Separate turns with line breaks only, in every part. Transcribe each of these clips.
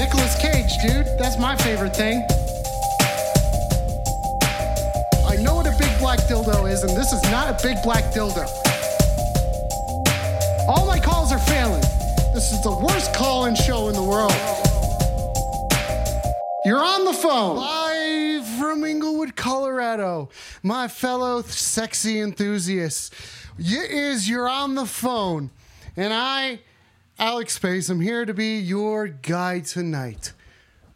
Nicolas Cage, dude. That's my favorite thing. I know what a big black dildo is, and this is not a big black dildo. All my calls are failing. This is the worst call in show in the world. You're on the phone. Live from Englewood, Colorado. My fellow sexy enthusiasts. It is You're on the phone. And I, Alex Space. I'm here to be your guide tonight.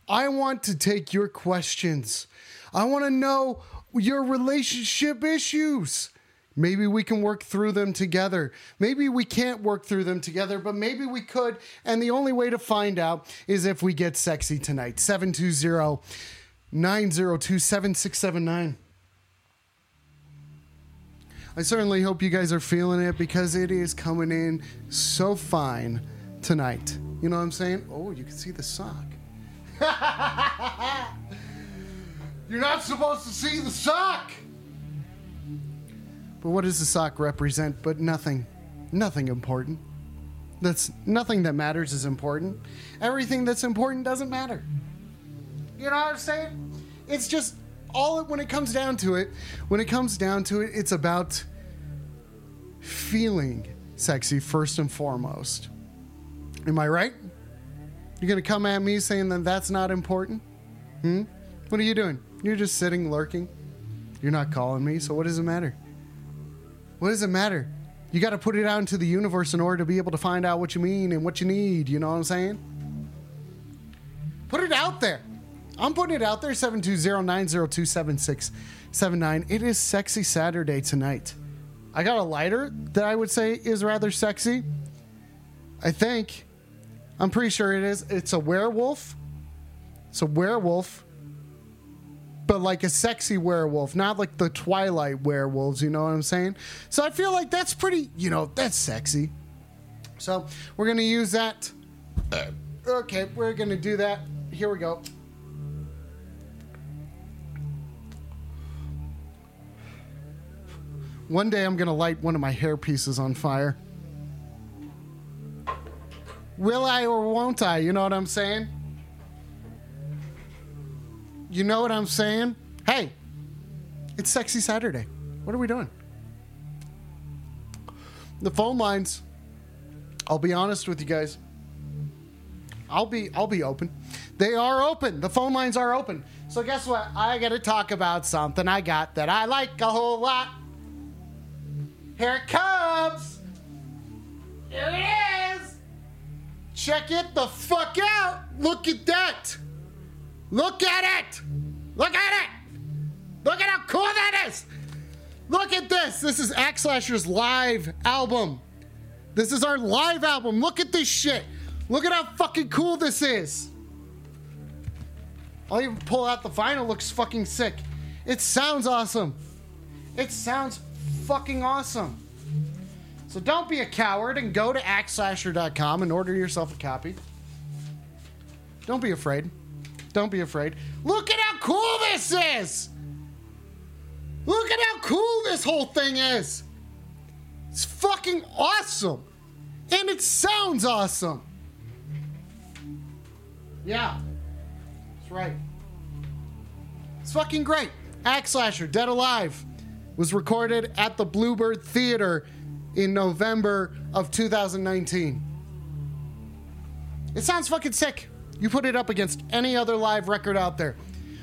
I want to take your questions. I want to know your relationship issues. Maybe we can work through them together. Maybe we can't work through them together, but maybe we could. And the only way to find out is if we get sexy tonight. 720 902 7679. I certainly hope you guys are feeling it because it is coming in so fine tonight. You know what I'm saying? Oh, you can see the sock. You're not supposed to see the sock! But what does the sock represent? But nothing. Nothing important. That's nothing that matters is important. Everything that's important doesn't matter. You know what I'm saying? It's just all when it comes down to it, when it comes down to it, it's about feeling sexy first and foremost. Am I right? You're going to come at me saying that that's not important? Hmm? What are you doing? You're just sitting lurking. You're not calling me, so what does it matter? What does it matter? You got to put it out into the universe in order to be able to find out what you mean and what you need. You know what I'm saying? Put it out there. I'm putting it out there 720 902 7679. It is Sexy Saturday tonight. I got a lighter that I would say is rather sexy. I think. I'm pretty sure it is. It's a werewolf. It's a werewolf but like a sexy werewolf, not like the Twilight werewolves, you know what I'm saying? So I feel like that's pretty, you know, that's sexy. So we're to use that. Okay, we're to do that. Here we go. One day I'm to light one of my hair pieces on fire. Will I or won't I? You know what I'm saying? You know what I'm saying? Hey, it's Sexy Saturday. What are we doing? The phone lines. I'll be honest with you guys. I'll be I'll be open. They are open. The phone lines are open. So guess what? I got to talk about something I got that I like a whole lot. Here it comes. Here it is. Check it the fuck out. Look at that. Look at it! Look at it! Look at how cool that is! Look at this! This is Axe Slasher's live album. This is our live album. Look at this shit. Look at how fucking cool this is. I'll even pull out the vinyl. Looks fucking sick. It sounds awesome. It sounds fucking awesome. So don't be a coward and go to axeslasher.com and order yourself a copy. Don't be afraid. Don't be afraid. Look at how cool this is! Look at how cool this whole thing is! It's fucking awesome! And it sounds awesome! Yeah. That's right. It's fucking great. Axe Slasher, Dead Alive, was recorded at the Bluebird Theater in November of 2019. It sounds fucking sick. You put it up against any other live record out there.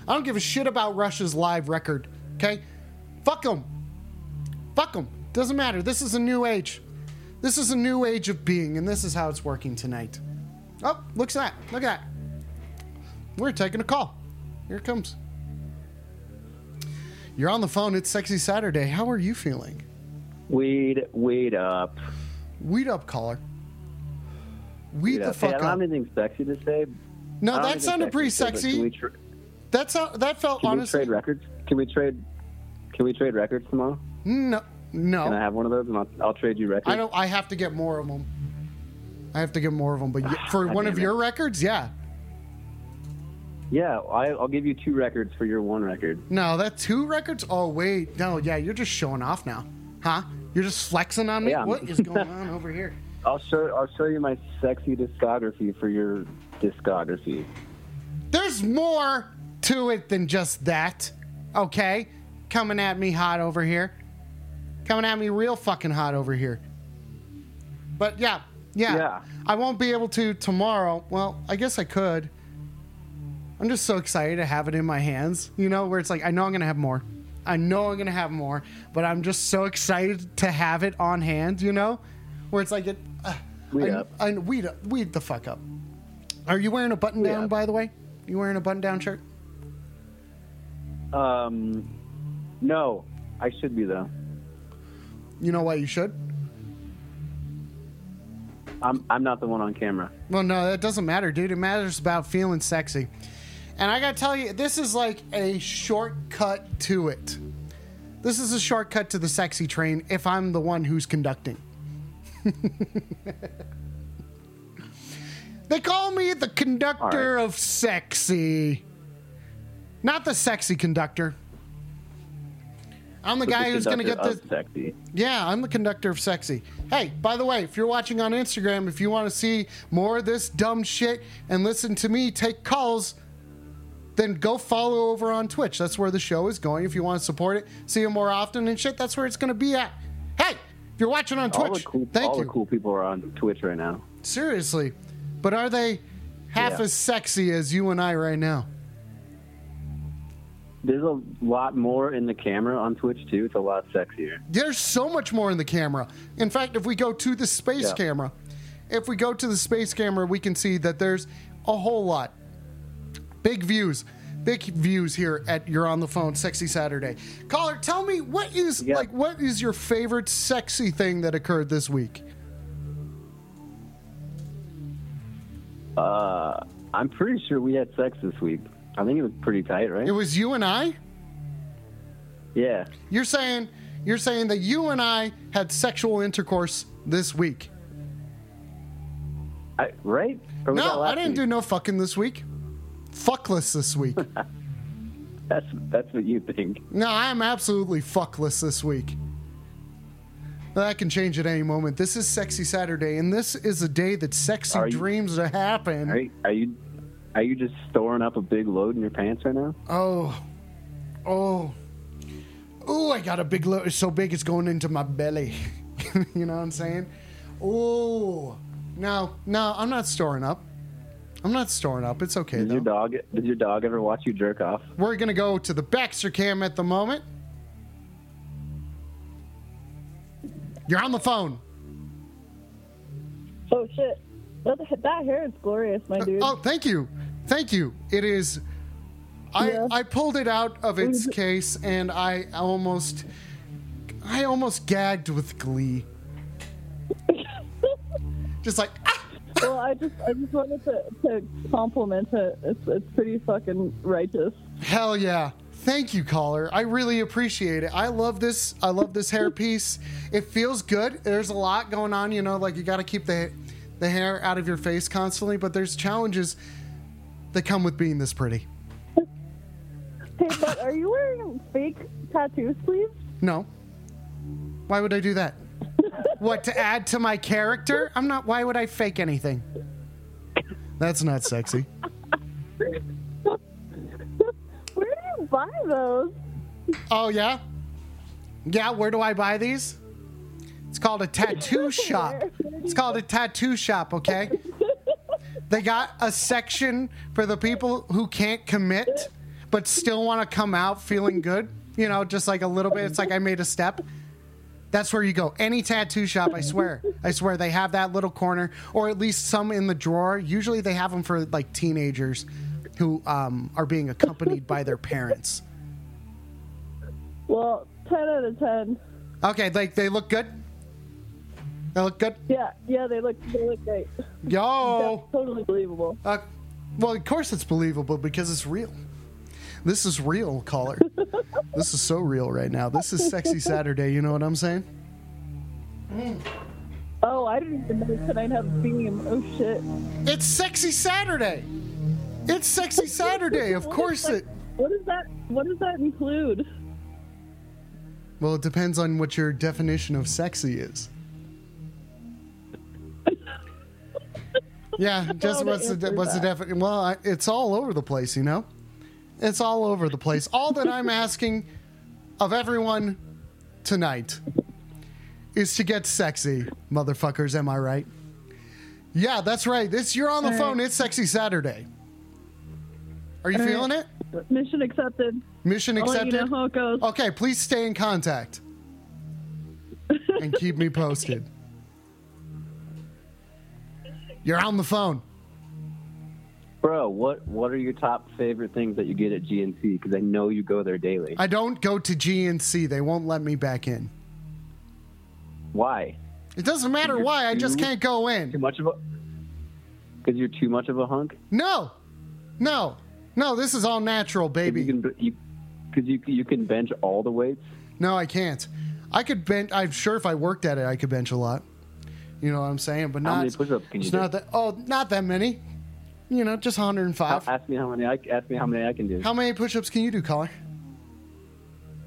I don't give a shit about Rush's live record, okay? Fuck them. Fuck them. Doesn't matter. This is a new age. This is a new age of being, and this is how it's working tonight. Oh, look at that. Look at that. We're taking a call. Here it comes. You're on the phone. It's Sexy Saturday. How are you feeling?
Weed, weed up.
Weed up, caller. Weed
Weed
the
up. Hey, I
fuck
don't
up.
have anything sexy to say,
No, that sounded pretty sexy.
Can we, tr-
That's how, that felt
can we trade records? Can we trade? Can we trade records tomorrow?
No, no.
Can I have one of those and I'll, I'll trade you records?
I don't. I have to get more of them. I have to get more of them. But y- ah,
for
one of
it.
your records, yeah.
Yeah, I, I'll give you two records for your one record.
No, that two records. Oh wait, no, yeah, you're just showing off now, huh? You're just flexing on me.
Yeah.
What is going on over here?
I'll show I'll show you my sexy discography for your discography.
There's more to it than just that. Okay, coming at me hot over here. Coming at me real fucking hot over here. But yeah, yeah,
Yeah.
I won't be able to tomorrow. Well, I guess I could. I'm just so excited to have it in my hands. You know, where it's like I know I'm gonna have more. I know I'm gonna have more, but I'm just so excited to have it on hand. You know, where it's like it. Uh,
Weed
I,
up.
I, weed up. Weed the fuck up. Are you wearing a button down,
Yeah.
by the way? You wearing a button down shirt?
Um, no, I should be though.
You know why you should?
I'm I'm not the one on camera.
Well, no, that doesn't matter, dude. It matters about feeling sexy. And I gotta tell you, this is like a shortcut to it. This is a shortcut to the sexy train if I'm the one who's conducting. they call me the conductor
All
of sexy. Not the sexy conductor. I'm the guy
the
who's gonna get
conductor
the
sexy.
yeah, I'm the conductor of sexy. Hey, by the way, if you're watching on Instagram, if you want to see more of this dumb shit and listen to me take calls, then go follow over on Twitch. That's where the show is going. If you want to support it, see it more often and shit, that's where it's going to be at. Hey, if you're watching on
All
Twitch,
cool,
thank
all
you.
All the cool people are on Twitch right now.
Seriously. But are they half
Yeah.
as sexy as you and I right now?
There's a lot more in the camera on Twitch too. It's a lot sexier.
There's so much more in the camera. In fact, if we go to the space
Yeah.
camera, if we go to the space camera, we can see that there's a whole lot. Big views. Big views here at You're on the Phone Sexy Saturday. Caller, tell me what is
Yeah.
like what is your favorite sexy thing that occurred this week?
Uh, I'm pretty sure we had sex this week. I think it was pretty tight, right?
It was you and I?
yeah.
You're saying you're saying that you and I had sexual intercourse this week.
I, right? Or was that
No, I didn't
week?
do no fucking this week. Fuckless this week.
That's that's what you think.
No, I'm absolutely fuckless this week. That can change at any moment. This is Sexy Saturday, and this is a day that sexy
you-
dreams to happen.
Are you, are you are you just storing up a big load in your pants right now?
Oh, oh, oh! I got a big load. It's so big, it's going into my belly. you know what I'm saying? Oh, no, no, I'm not storing up. I'm not storing up. It's okay
Does
though.
your dog does your dog ever watch you jerk off?
We're gonna go to the Baxter cam at the moment. You're on the phone.
Oh shit. That, that hair is glorious, my uh, dude.
Oh, thank you, thank you. It is. I
Yeah.
I pulled it out of its case and I almost, I almost gagged with glee. Just like!
Well, I just I just wanted to, to compliment it. It's it's pretty fucking righteous.
hell yeah. Thank you, caller. I really appreciate it. I love this. I love this hair piece. It feels good. There's a lot going on, you know, like you got to keep the the hair out of your face constantly, but there's challenges that come with being this pretty.
Hey, but are you wearing fake tattoo sleeves?
No. Why would I do that? what to add to my character? I'm not. Why would I fake anything? That's not sexy.
Where do you buy those?
Oh yeah, yeah. Where do I buy these? It's called a tattoo shop. It's called a tattoo shop. Okay. They got a section for the people who can't commit but still want to come out feeling good. You know, just like a little bit. It's like I made a step. That's where you go. Any tattoo shop, I swear. I swear they have that little corner, or at least some in the drawer. Usually they have them for like teenagers who um, are being accompanied by their parents.
Well, ten out of ten.
Okay, like they look good. They look good.
Yeah, yeah, they look they look great.
Yo.
Totally believable.
Uh, Well, of course it's believable because it's real. This is real, caller. this is so real right now. This is sexy Saturday. You know what I'm saying? Mm.
Oh, I didn't even know tonight had a theme. Oh shit.
It's sexy Saturday. It's sexy Saturday. Of course
that-
it.
What does that? What does that include?
Well, it depends on what your definition of sexy is. Yeah, just what's the what's the definition? Well, I, it's all over the place, you know. It's all over the place. All that I'm asking of everyone tonight is to get sexy, motherfuckers. Am I right? Yeah, that's right. This you're on the
All right.
phone. It's sexy Saturday. Are you
All right.
feeling it?
Mission accepted.
Mission
I'll let you
accepted.
know how it goes.
Okay, please stay in contact and keep me posted. You're on the phone.
Bro, what what are your top favorite things that you get at GNC? Because I know you go there daily.
I don't go to GNC. They won't let me back in.
Why?
It doesn't matter
You're
why. I just can't go in.
Too much of a? Because you're too much of a hunk.
No, no, no. This is all natural, baby.
You you, because you you can bench all the weights.
No, I can't. I could bench. I'm sure if I worked at it, I could bench a lot. You know what I'm saying? But not.
How many push-ups can you
it's
do?
not that. Oh, not that many. You know, just 105.
Ask me how many. I ask me how many I can do.
How many push-ups can you do, caller?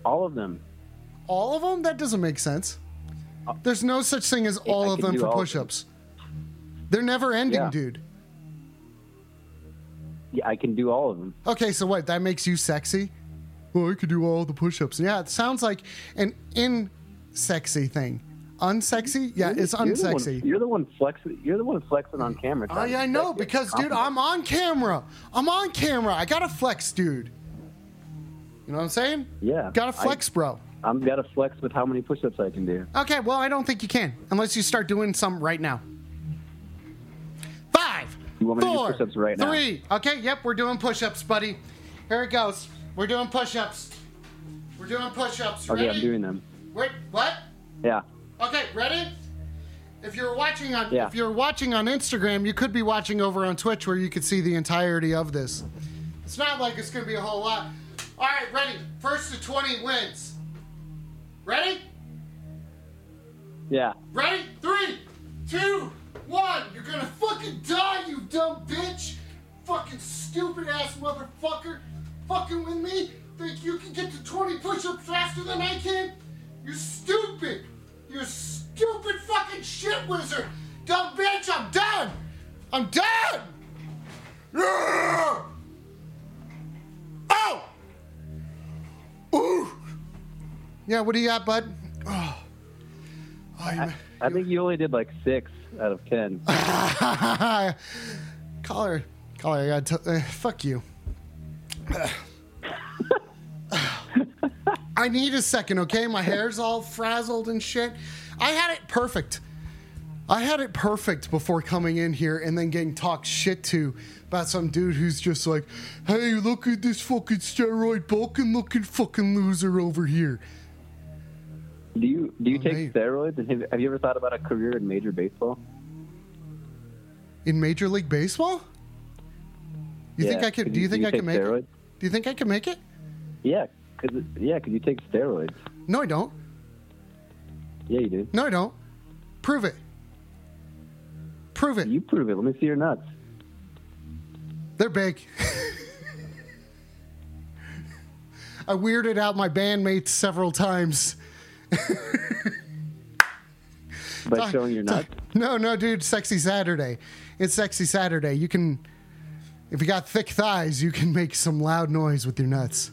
all of them.
All of them? That doesn't make sense. There's no such thing as all
I
of them for
of them.
push-ups. They're never ending,
Yeah.
dude.
Yeah, I can do all of them.
Okay, so what? That makes you sexy? Well, I could do all the push-ups. Yeah, it sounds like an in-sexy thing. Unsexy? Yeah, it's
You're the one-
unsexy.
You're the one flexing. You're the one flexing on camera.
Oh yeah, I know because dude, I'm on camera. I'm on camera. I gotta flex, dude. You know what I'm saying?
Yeah,
Gotta
I-
flex, bro.
I'm got to flex with how many push-ups I can do.
Okay, well, I don't think you can unless you start doing some right now. Five,
You want me to do
four,
push-ups right now?
three. Okay, yep, we're doing push-ups, buddy. Here it goes. We're doing push-ups. We're doing push-ups.
Okay,
Ready?
I'm doing them.
Wait, what?
Yeah.
Okay, ready? If you're watching on
Yeah.
if you're watching on Instagram, you could be watching over on Twitch where you could see the entirety of this. It's not like it's gonna be a whole lot. All right, ready? First to 20 wins. Ready?
Yeah.
Ready? Three, two, one. You're gonna fucking die, you dumb bitch. Fucking stupid ass motherfucker. Fucking with me? Think you can get to 20 push ups faster than I can? You're stupid. You're stupid fucking shit wizard. Dumb bitch, I'm done. I'm done. Yeah. Oh! Ooh! Yeah, what do you got, bud? Oh. I'm.
I think you only did like six out of ten.
caller, caller, I gotta tell. Uh, fuck you. I need a second, okay? My hair's all frazzled and shit. I had it perfect. I had it perfect before coming in here and then getting talked shit to about some dude who's just like, hey, look at this fucking steroid bulking looking fucking loser over here.
Do you do you
Oh,
take steroids? And have, have you ever thought about a career in major baseball?
In Major League Baseball? You think I could? Do you
you-
think
do you
I can make
steroids?
it? Do you think I can make it?
Yeah, cause it- yeah, cause you take steroids.
No, I don't.
Yeah, you do.
No, I don't. Prove it. Prove it.
You prove it. Let me see your nuts.
They're big. I weirded out my bandmates several times.
By showing your nuts.
No, no, dude. Sexy Saturday. It's Sexy Saturday. You can, if you got thick thighs, you can make some loud noise with your nuts.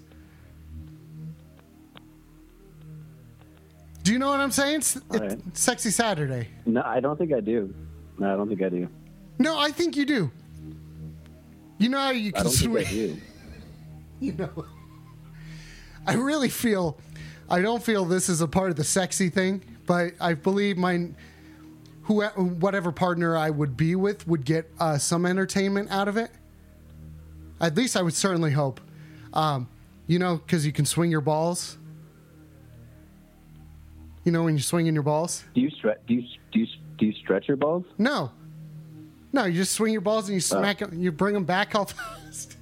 Do you know what I'm saying? It's, it's Sexy Saturday.
No, I don't think I do. No, I don't think I do.
No, I think you do. You know how you
I
can
don't think I do.
You know, I really feel. I don't feel this is a part of the sexy thing, but I believe my who whatever partner I would be with would get uh, some entertainment out of it. At least I would certainly hope. Um, you know, because you can swing your balls. You know when you're swinging your balls?
Do you stretch? Do you do you do you stretch your balls?
No, No, you just swing your balls and you oh. smack them. You bring them back all fast.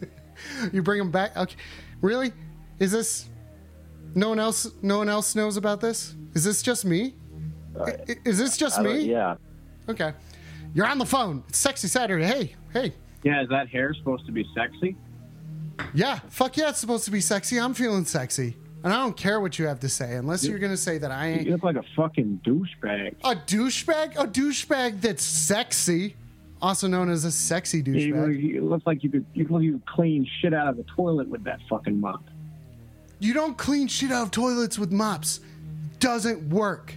you bring them back. Okay, really? Is this? No one else. No one else knows about this. Is this just me? I- Is this just me?
yeah.
Okay. You're on the phone. It's sexy Saturday. Hey, hey.
Yeah, is that hair supposed to be sexy?
Yeah, fuck yeah, it's supposed to be sexy. I'm feeling sexy. And I don't care what you have to say, unless you're gonna say that I ain't.
You look like a fucking douchebag.
a douchebag. A douchebag that's sexy, also known as a sexy
You,
douchebag.
you look like you could you look like you could clean shit out of the toilet with that fucking mop.
You don't clean shit out of toilets with mops. Doesn't work.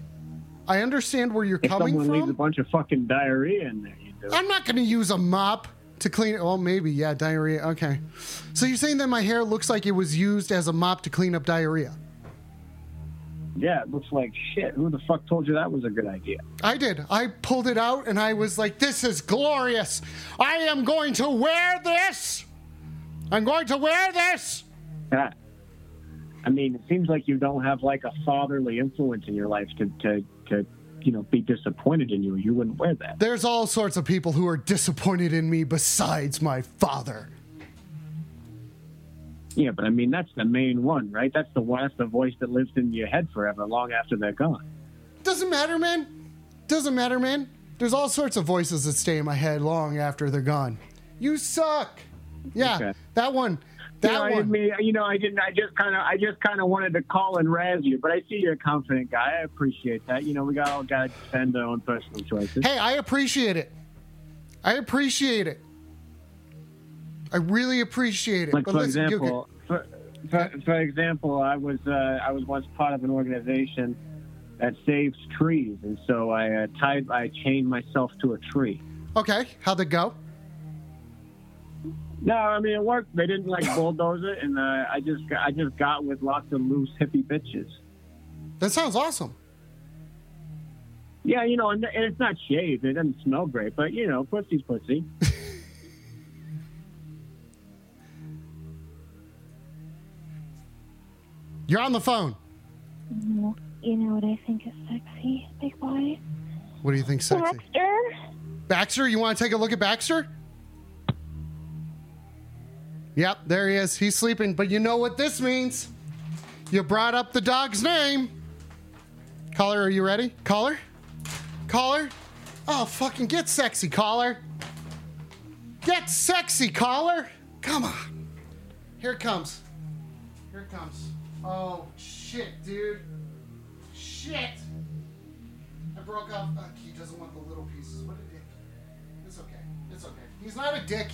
I understand where you're
If
coming
someone leaves a
from.
bunch of fucking diarrhea in there, you do.
I'm not gonna use a mop to clean it. Well, maybe yeah, diarrhea. Okay. So you're saying that my hair looks like it was used as a mop to clean up diarrhea?
Yeah, it looks like shit. Who the fuck told you that was a good idea?
I did. I pulled it out and I was like, this is glorious. I am going to wear this. I'm going to wear this.
Yeah. I mean, it seems like you don't have like a fatherly influence in your life to, to, to you know, be disappointed in you. You wouldn't wear that.
There's all sorts of people who are disappointed in me besides my father.
Yeah, but I mean, that's the main one, right? That's the one. That's the voice that lives in your head forever, long after they're gone.
Doesn't matter, man. Doesn't matter, man. There's all sorts of voices that stay in my head long after they're gone. You suck. Yeah,
Okay.
that one. That
you know, I
one.
mean, you know, I didn't. I just kind of, I just kind of wanted to call and razz you, but I see you're a confident guy. I appreciate that. You know, we got all got to defend our own personal choices.
Hey, I appreciate it. I appreciate it. I really appreciate it.
Like
But
for
listen,
example, for, for, for example, I was uh, I was once part of an organization that saves trees, and so I uh, tied, I chained myself to a tree.
okay, how'd it go?
No, I mean it worked. They didn't like bulldoze it, and uh, I just got, I just got with lots of loose hippie bitches.
That sounds awesome.
Yeah, you know, and, and it's not shaved. It doesn't smell great, but you know, pussy's pussy.
You're on the phone.
You know what I think is sexy, big boy?
What do you think sexy?
Baxter?
Baxter, you want to take a look at Baxter? Yep, there he is. He's sleeping. But you know what this means? You brought up the dog's name. Caller, are you ready? Caller? Caller? Oh, fucking get sexy, caller. Get sexy, caller. Come on. Here it comes. Here it comes. Oh, shit, dude. Shit. I broke off. Uh, he doesn't want the little pieces. What a dick. It's okay. It's okay. He's not a dick.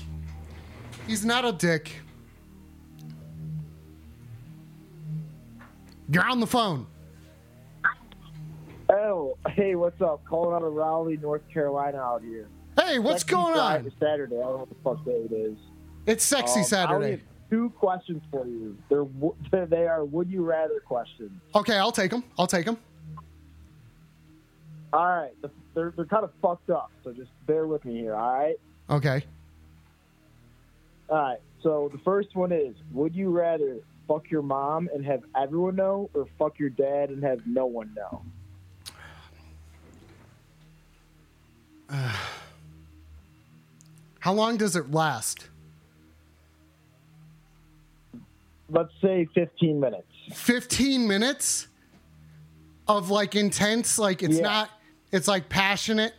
He's not a dick. You're on the phone.
Oh, hey, what's up? Calling out of Raleigh, North Carolina out here.
Hey, what's
Sexy
going
Friday-
on?
Saturday. I don't know what the fuck day it is.
It's sexy
Um, I
Saturday.
have two questions for you. They're they are would you rather questions.
Okay, I'll take them. I'll take them.
All right, they're they're kind of fucked up, so just bear with me here. All right.
Okay.
All right. So the first one is: Would you rather fuck your mom and have everyone know, or fuck your dad and have no one know?
How long does it last?
Let's say 15 minutes.
15 minutes of like intense, like it's
Yeah.
not, it's like passionate.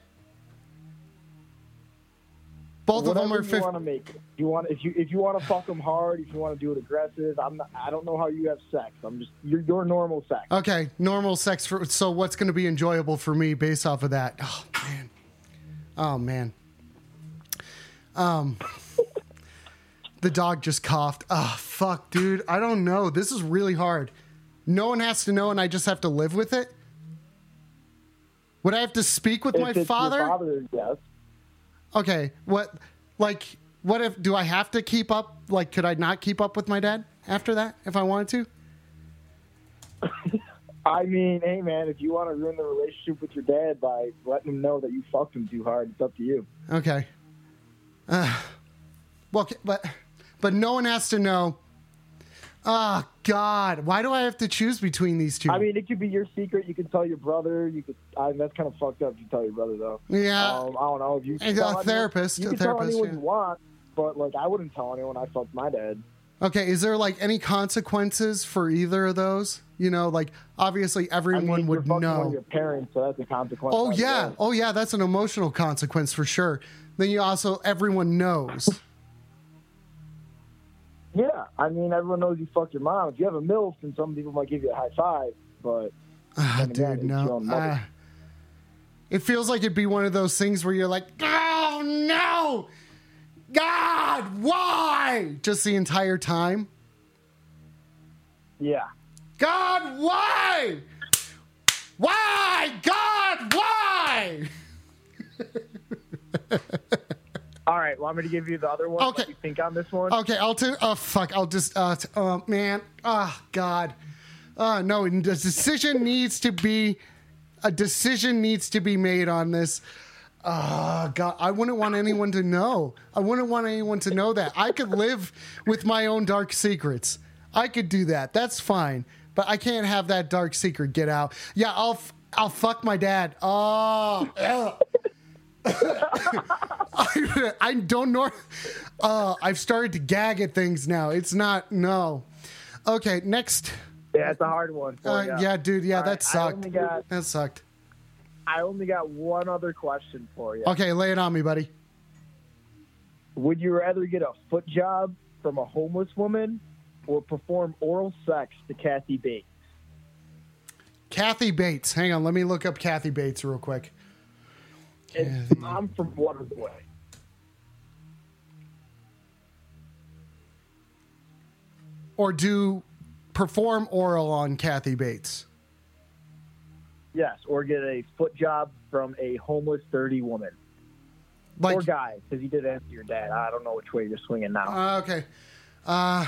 Both of them
Whatever
are
you
15.
want to make it. You want if you if you want to fuck them hard, if you want to do it aggressive. I'm not, I don't know how you have sex. I'm just your your normal sex.
Okay, normal sex for so what's going to be enjoyable for me based off of that? Oh man. Oh man. Um The dog just coughed. Oh fuck, dude. I don't know. This is really hard. No one has to know and I just have to live with it? Would I have to speak with
If
my father?
father, yes.
Okay. What like what if do I have to keep up like could I not keep up with my dad after that if I wanted to?
I mean, hey man, if you want to ruin the relationship with your dad by letting him know that you fucked him too hard, it's up to you.
Okay. Uh, well, but but no one has to know. Ah, God. Why do I have to choose between these two?
I mean, it could be your secret. You can tell your brother. You could. I, that's kind of fucked up. if You tell your brother though.
yeah.
Um, I don't know if you.
And
tell
a
anyone-
therapist,
You
a
can tell
therapist,
anyone
yeah.
you want, but like I wouldn't tell anyone I fucked my dad.
Okay, is there like any consequences for either of those? You know, like obviously
I
everyone
mean, you're
would know.
your parents, so that's a consequence.
Oh yeah, oh yeah, that's an emotional consequence for sure. Then you also everyone knows.
I mean, everyone knows you fucked your mom. If you have a MILF, then some people might give you a high five, but
Ah,
again,
dude, no. Ah. it feels like it'd be one of those things where you're like, oh no, God, why? Just the entire time.
yeah.
God, why? Why? God, why?
All right, I'm going to give you the other one.
Okay.
You think on this one.
Okay, I'll do. Oh fuck! I'll just. Uh, t- oh man. Oh God. Uh, no, the decision needs to be. A decision needs to be made on this. Oh God, I wouldn't want anyone to know. I wouldn't want anyone to know that. I could live with my own dark secrets. I could do that. That's fine. But I can't have that dark secret get out. Yeah, I'll. F- I'll fuck my dad. Oh. I, I don't know. Uh, I've started to gag at things now. It's not no. Okay, next.
Yeah, it's a hard one. For
Uh,
ya.
yeah, dude. Yeah,
All
that
right,
sucked.
got-
That sucked.
I only got one other question for you.
Okay, lay it on me, buddy.
Would you rather get a foot job from a homeless woman or perform oral sex to Kathy Bates?
Kathy Bates. Hang on, let me look up Kathy Bates real quick.
And
Kathy.
I'm from Waterboy.
Or do perform oral on Kathy Bates.
Yes, or get a foot job from a homeless, dirty woman.
Like
or guy, because you did answer your dad. I don't know which way you're swinging now.
Uh, okay. Uh,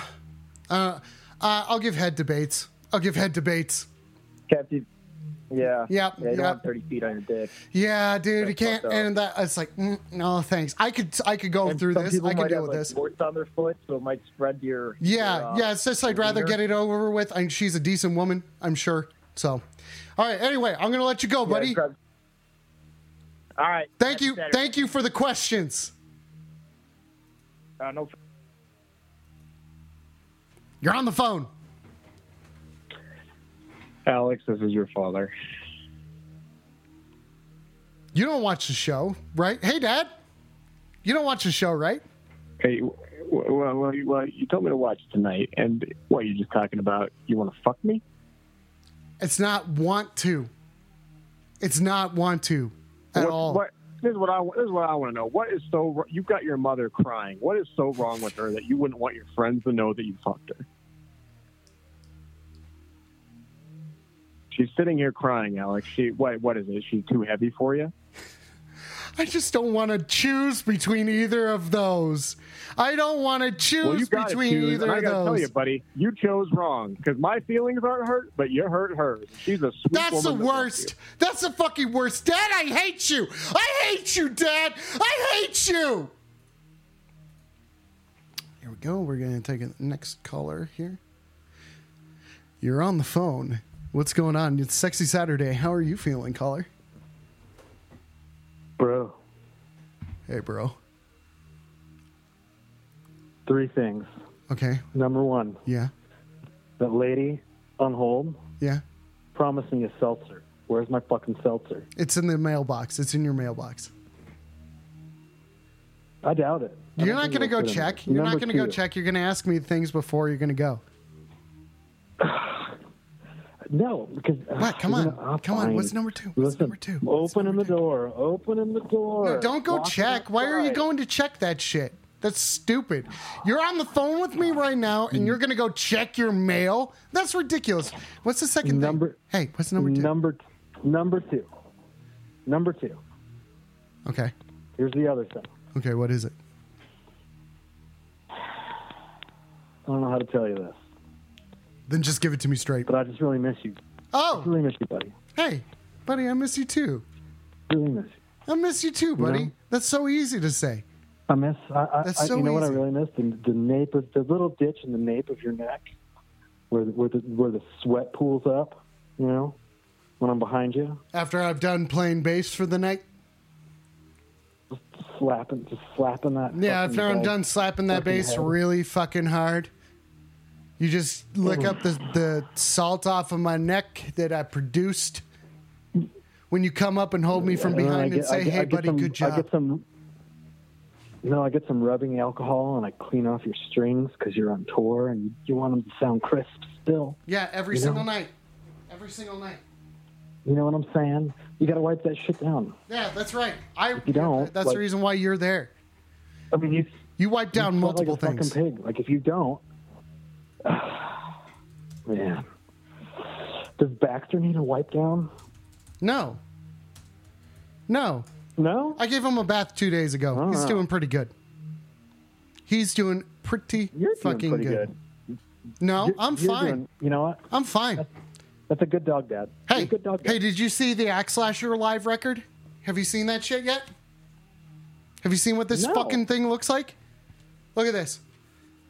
uh, uh, I'll give head to Bates. I'll give head to Bates.
Kathy, yeah.
Yep,
Yeah, you don't
yep.
30 feet on your dick.
Yeah, dude, you can't. And that it's like, mm, no, thanks. I could, I could go
And
through this. I
might
deal with
like,
this.
warts on their foot, so it might spread your.
Yeah,
your, uh,
yeah. It's just I'd rather get it over with. And she's a decent woman, I'm sure. So, all right. Anyway, I'm gonna let you go, buddy.
All right.
Thank you,
Saturday.
thank you for the questions.
Uh, no,
You're on the phone.
Alex, this is your father.
You don't watch the show, right? Hey, Dad. You don't watch the show, right?
Hey, well, well, you- well, you told me to watch tonight, and what you're just talking about? You want to fuck me?
It's not want to. It's not want to at
what,
all.
What, this is what I this is what I want to know. What is so you've got your mother crying? What is so wrong with her that you wouldn't want your friends to know that you fucked her? She's sitting here crying, Alex. She what what is it? She's too heavy for you?
I just don't want to choose between either of those. I don't want to choose
Well, you got to
between
choose.
either
And I
of
gotta tell you, buddy, you chose wrong because my feelings aren't hurt, but you hurt hers. She's a sweet
That's the worst. That's the fucking worst. Dad, I hate you. I hate you, Dad. I hate you. Here we go. We're going to take a next caller here. You're on the phone. What's going on? It's Sexy Saturday. How are you feeling, caller?
Bro,
Hey, bro.
three things.
Okay.
Number one,
Yeah.
that lady on hold
Yeah.
promised me a seltzer. Where's my fucking seltzer?
It's in the mailbox. It's in your mailbox.
I doubt it. I
You're
don't
going to go check. You're not going to go check. You're going to ask me things before you're going to go.
No, because uh,
What? Come on. Come on. What's number two? What's
Listen,
number two? What's
Opening
number
the door. Opening the door.
No, don't go
Walking
check. Why are you going to check that shit? That's stupid. You're on the phone with me right now, and you're gonna go check your mail. That's ridiculous. What's the second
Number-
thing? Hey, what's number two?
Number, number two. Number two.
okay,
Here's the other thing.
okay. What is it?
I don't know how to tell you this,
Then just give it to me straight.
but I just really miss you.
Oh,
Really miss you, buddy.
hey, buddy, I miss you too.
Really miss you.
I miss you too, buddy.
know?
That's so easy to say.
I miss. I, I,
That's
I,
so
you know what I really miss? The, the nape of the little ditch in the nape of your neck. where the, where the where the sweat pools up. You know, when I'm behind you,
After I've done playing bass for the night.
just slapping, just slapping that.
Yeah, after I'm done slapping that bass
head.
really fucking hard, you just lick up the, the salt off of my neck that I produced. When you come up and hold me from
And
behind and
get- I
say,
get-
"Hey, buddy,
some-
good job."
I get some. No, I get some rubbing alcohol and I clean off your strings because you're on tour and you, want them to sound crisp still.
yeah, every single
know?
night. Every single night.
You know what I'm saying? You got to wipe that shit down.
Yeah, that's right. I.
you don't,
That's
like-
the reason why you're there.
I mean, you
You wipe down
you
multiple
like a
things.
Fucking pig. Like if you don't, man. Does Baxter need a wipe down?
No. No.
No.
I gave him a bath two days ago. He's
Ah.
doing pretty good. He's doing pretty
You're doing
fucking
pretty
good.
good.
No,
You're-
I'm
you're
fine.
doing- you know what?
I'm fine.
That's a good dog, Dad. You're
Hey,
a good dog. Dad.
hey, did you see the Axe Slasher live record? Have you seen that shit yet? Have you seen what this
No.
fucking thing looks like? Look at this.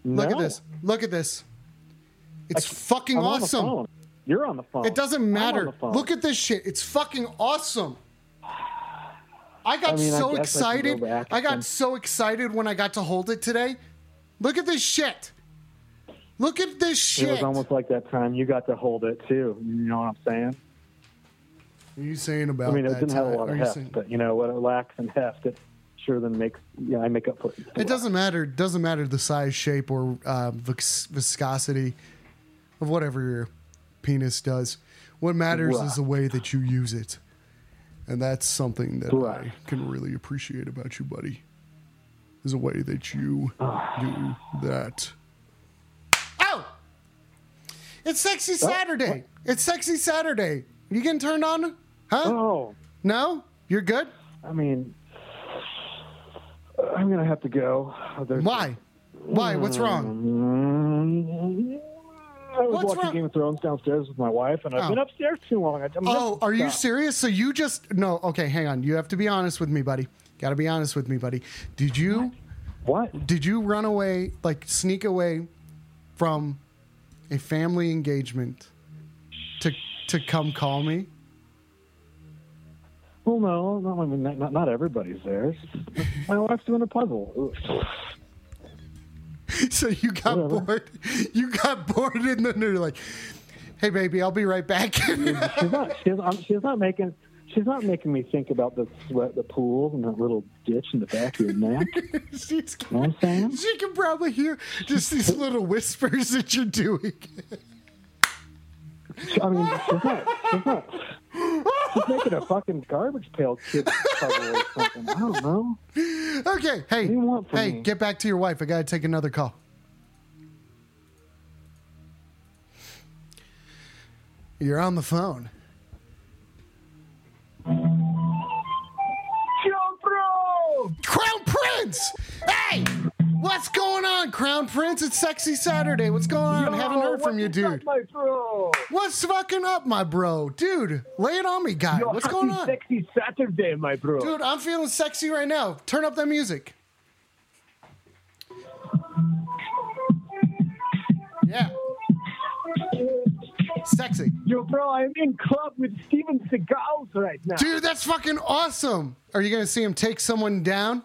Look at
No.
this. Look at this. It's fucking
I'm on
awesome.
phone. You're on the phone.
It doesn't
on
matter. Look at this shit. It's fucking awesome. I got
I mean, I
so
I go
excited. I got
and-
so excited when I got to hold it today. Look at this shit. Look at this shit.
It was almost like that time you got to hold it too. You know what I'm saying?
What are you saying about
I mean, it didn't have a lot of heft,
saying-
but you know what it lacks in heft, it sure then makes yeah I make up for it.
It doesn't matter. It doesn't matter the size, shape, or uh, vis- viscosity of whatever your penis does. What matters
Right.
is the way that you use it, and that's something that
Right.
I can really appreciate about you, buddy. Is the way that you do that. Oh, it's sexy oh. Saturday. It's sexy Saturday. You getting turned on? Huh?
Oh,
No, you're good.
I mean, I'm gonna have to go. There's-
Why? Why? What's wrong?
Mm-hmm. I was
What's
watching
wrong?
Game of Thrones downstairs with my wife, and I've
Oh.
been upstairs too long. I'm
Oh, are you serious? So you just no? Okay, hang on. You have to be honest with me, buddy. Got to be honest with me, buddy. Did you
What?
did you run away, like sneak away from a family engagement to to come call me?
Well, no, no. I mean, not, not, not everybody's there. My wife's doing a puzzle.
so you got
Whatever.
bored. You got bored, and then they're like, "Hey, baby, I'll be right back."
she's not. She's, um, she's not making. She's not making me think about the sweat, the pools, and that little ditch in the back of your neck.
She's,
You know I'm saying?
she can probably hear just these little whispers that you're doing.
I mean, she's not. She's not. She's making a fucking garbage pail kid puzzle or something. I don't know.
Okay, hey,
do you want from
hey,
me?
get back to your wife. I gotta take another call. You're on the phone. Crown Prince! Hey! What's going on, Crown Prince? It's Sexy Saturday. What's going on? Haven't heard from you, dude.
my bro?
What's fucking up, my bro? Dude, lay it on me, guy.
Yo,
What's going on?
Sexy Saturday, my bro.
Dude, I'm feeling sexy right now. Turn up that music. Yeah. Sexy.
Yo, bro, I'm in club with Steven Seagal right now.
Dude, that's fucking awesome. Are you going to see him take someone down?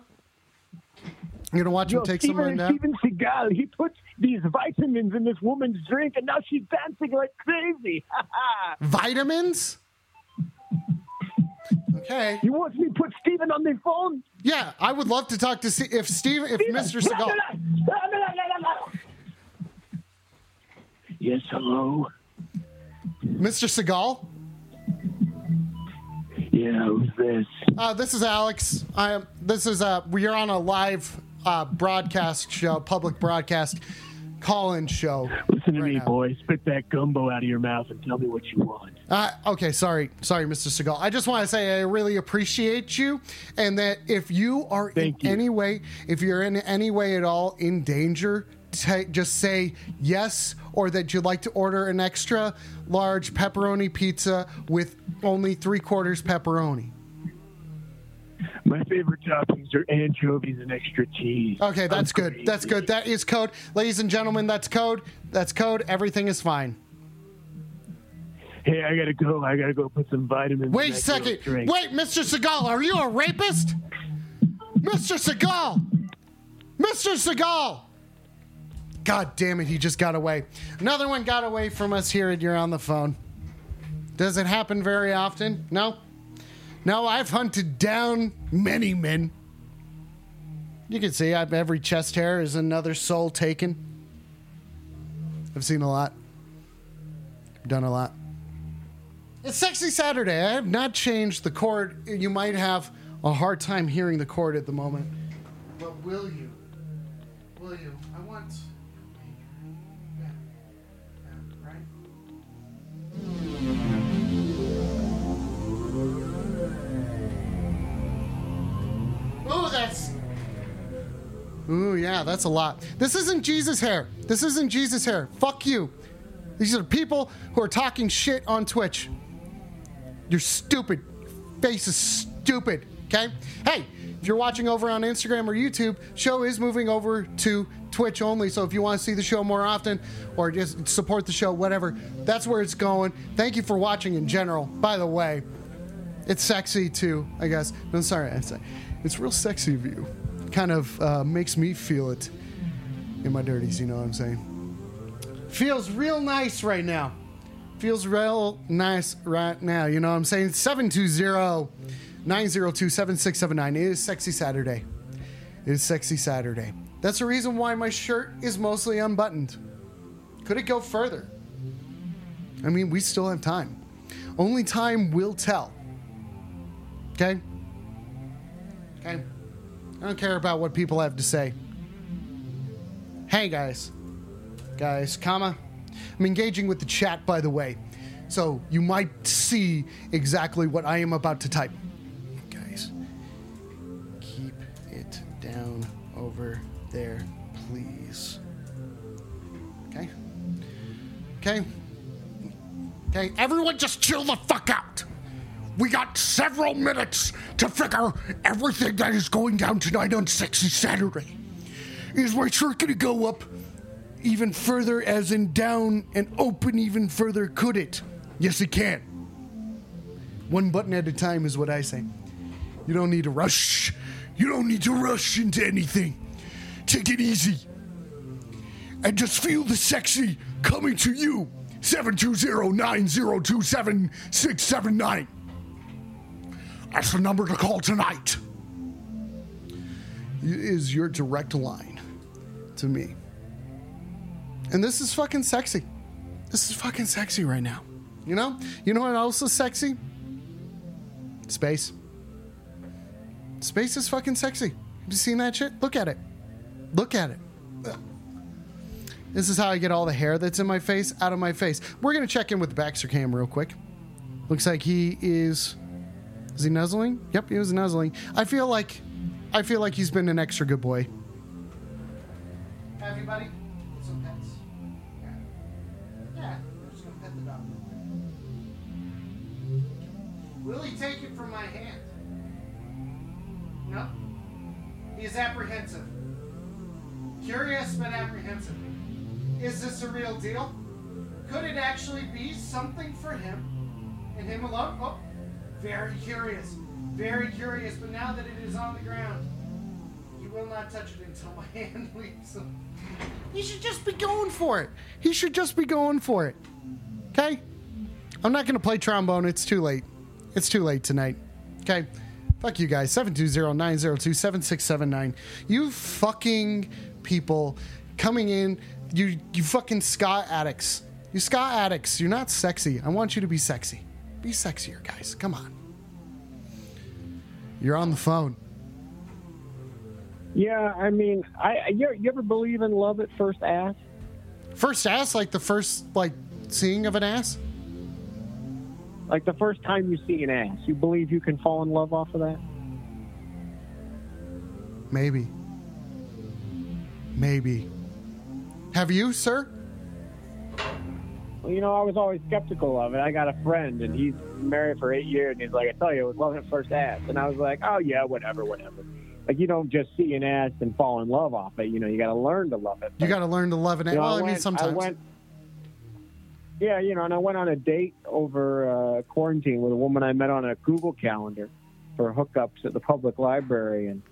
You're to watch
Yo,
him take
Steven,
someone down?
Steven Seagal, he puts these vitamins in this woman's drink, and now she's dancing like crazy.
Vitamins? Okay.
You want me to put Steven on the phone.
Yeah, I would love to talk to see if Steve, if Mr. Seagal.
Yes, hello.
Mr. Seagal?
Yeah, who's this?
Uh, this is Alex. I am. This is uh, we are on a live uh, broadcast show, public broadcast call-in show.
Listen to
right
me,
now.
boy. Spit that gumbo out of your mouth and tell me what you want.
Uh, okay, sorry, sorry, Mr. Seagal. I just want to say I really appreciate you, and that if you are
Thank
in
you.
any way, if you're in any way at all in danger, ta just say yes, or that you'd like to order an extra large pepperoni pizza with only three quarters pepperoni.
My favorite toppings are anchovies and extra cheese.
Okay, that's good. That's good. That is code. Ladies and gentlemen, that's code. That's code. Everything is fine.
Hey, I gotta go. I gotta go put some vitamins.
Wait
in
a second. Wait, Mr. Seagal, are you a rapist? Mr. Seagal! Mr. Seagal! God damn it, he just got away. Another one got away from us here and you're on the phone. Does it happen very often? No? No, I've hunted down many men. You can see I've, every chest hair is another soul taken. I've seen a lot. Done a lot. It's Sexy Saturday. I have not changed the chord. You might have a hard time hearing the chord at the moment. But will you? Will you? I want. Yeah. Yeah, right? Ooh, that's. Ooh, yeah, that's a lot. This isn't Jesus hair. This isn't Jesus hair. Fuck you. These are people who are talking shit on Twitch. You're stupid. Face is stupid. Okay? Hey, if you're watching over on Instagram or YouTube, show is moving over to Twitch only. So if you want to see the show more often or just support the show, whatever, that's where it's going. Thank you for watching in general. By the way, it's sexy too, I guess. No, sorry, it's, it's real sexy of you. Kind of uh, makes me feel it in my dirties, you know what I'm saying? Feels real nice right now. Feels real nice right now. You know what I'm saying? 720 902 7679. It is Sexy Saturday. It is Sexy Saturday. That's the reason why my shirt is mostly unbuttoned. Could it go further? I mean, we still have time. Only time will tell. Okay? I don't care about what people have to say. Hey, guys. Guys, comma. I'm engaging with the chat, by the way. So you might see exactly what I am about to type. Guys, keep it down over there, please. Okay? Okay? Okay, everyone just chill the fuck out. We got several minutes to figure everything that is going down tonight on Sexy Saturday. Is my shirt gonna go up even further, as in down and open even further? Could it? Yes, it can. One button at a time is what I say. You don't need to rush. You don't need to rush into anything. Take it easy. And just feel the sexy coming to you. 720-902-7679. That's the number to call tonight. Is your direct line to me. And this is fucking sexy. This is fucking sexy right now. You know? You know what else is sexy? Space. Space is fucking sexy. Have you seen that shit? Look at it. Look at it. This is how I get all the hair that's in my face out of my face. We're gonna check in with Baxter Cam real quick. Looks like he is. Is he nuzzling? Yep, he was nuzzling. I feel like, I feel like he's been an extra good boy. Everybody, some pets. Yeah, just gonna pet the dog. Will he take it from my hand? No. He is apprehensive. Curious but apprehensive. Is this a real deal? Could it actually be something for him and him alone? Oh, very curious. Very curious, but now that it is on the ground, he will not touch it until my hand leaves him. He should just be going for it. He should just be going for it. Okay? I'm not going to play trombone. It's too late. It's too late tonight. Okay? Fuck you guys. 720-902-7679. You fucking people coming in. You you fucking ska addicts. You ska addicts. You're not sexy. I want you to be sexy. Be sexier, guys. Come on. You're on the phone.
Yeah, I mean, I you, you ever believe in love at first ass?
First ass, like the first like seeing of an ass?
Like the first time you see an ass, you believe you can fall in love off of that?
Maybe. Maybe. Have you, sir?
You know, I was always skeptical of it. I got a friend, and he's married for eight years, and he's like, I tell you, it was love at first ass. And I was like, oh, yeah, whatever, whatever. Like, you don't just see an ass and fall in love off it. You know, you got to learn to love it.
You got to learn to love it.
You know,
well, I,
I
mean,
went- I
sometimes.
went- Yeah, you know, and I went on a date over uh, quarantine with a woman I met on a Google Calendar for hookups at the public library, and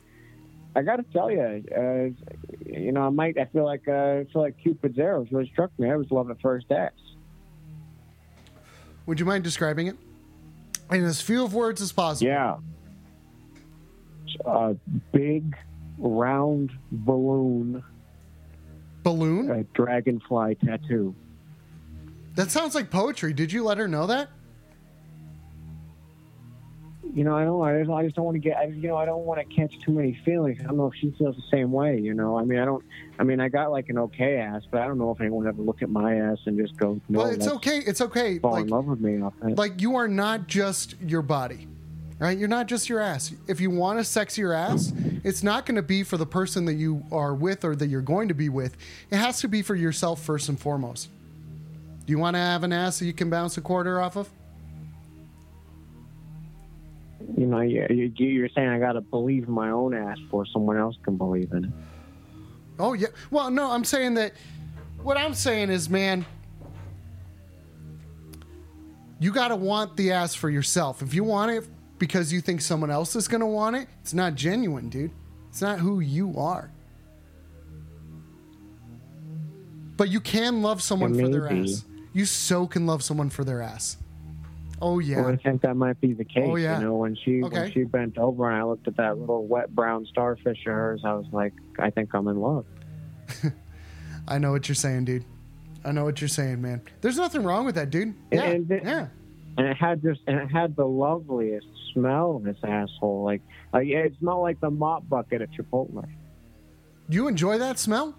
I got to tell you, uh, you know, I might, I feel like, uh, I feel like Cupid's arrows really struck me. I was love at first ass.
Would you mind describing it in as few of words as possible?
Yeah, a big round balloon,
Balloon?
a dragonfly tattoo.
That sounds like poetry. Did you let her know that?
You know, I don't. I just, I just don't want to get. I, you know, I don't want to catch too many feelings. I don't know if she feels the same way. You know, I mean, I don't. I mean, I got like an okay ass, but I don't know if anyone ever look at my ass and just go, no,
well, it's okay. It's okay.
fall
Like,
in love with me
like you are not just your body, right? You're not just your ass. If you want to sex your ass, it's not going to be for the person that you are with or that you're going to be with. It has to be for yourself first and foremost. Do you want to have an ass that you can bounce a quarter off of?
You know, you, you, you're saying I got to believe my own ass before someone else can believe in it.
Oh yeah. Well, no, I'm saying that. What I'm saying is, man, you got to want the ass for yourself. If you want it because you think someone else is going to want it, it's not genuine, dude. It's not who you are. But you can love someone for their ass. You so can love someone for their ass. Oh yeah.
Well, I think that might be the case.
Oh, yeah.
You know, when she
Okay.
when she bent over and I looked at that little wet brown starfish of hers, I was like, I think I'm in love.
I know what you're saying, dude. I know what you're saying, man. There's nothing wrong with that, dude. Yeah.
And it-
yeah.
and it had just and it had the loveliest smell. This asshole, like like it smelled like the mop bucket at Chipotle.
You enjoy that smell?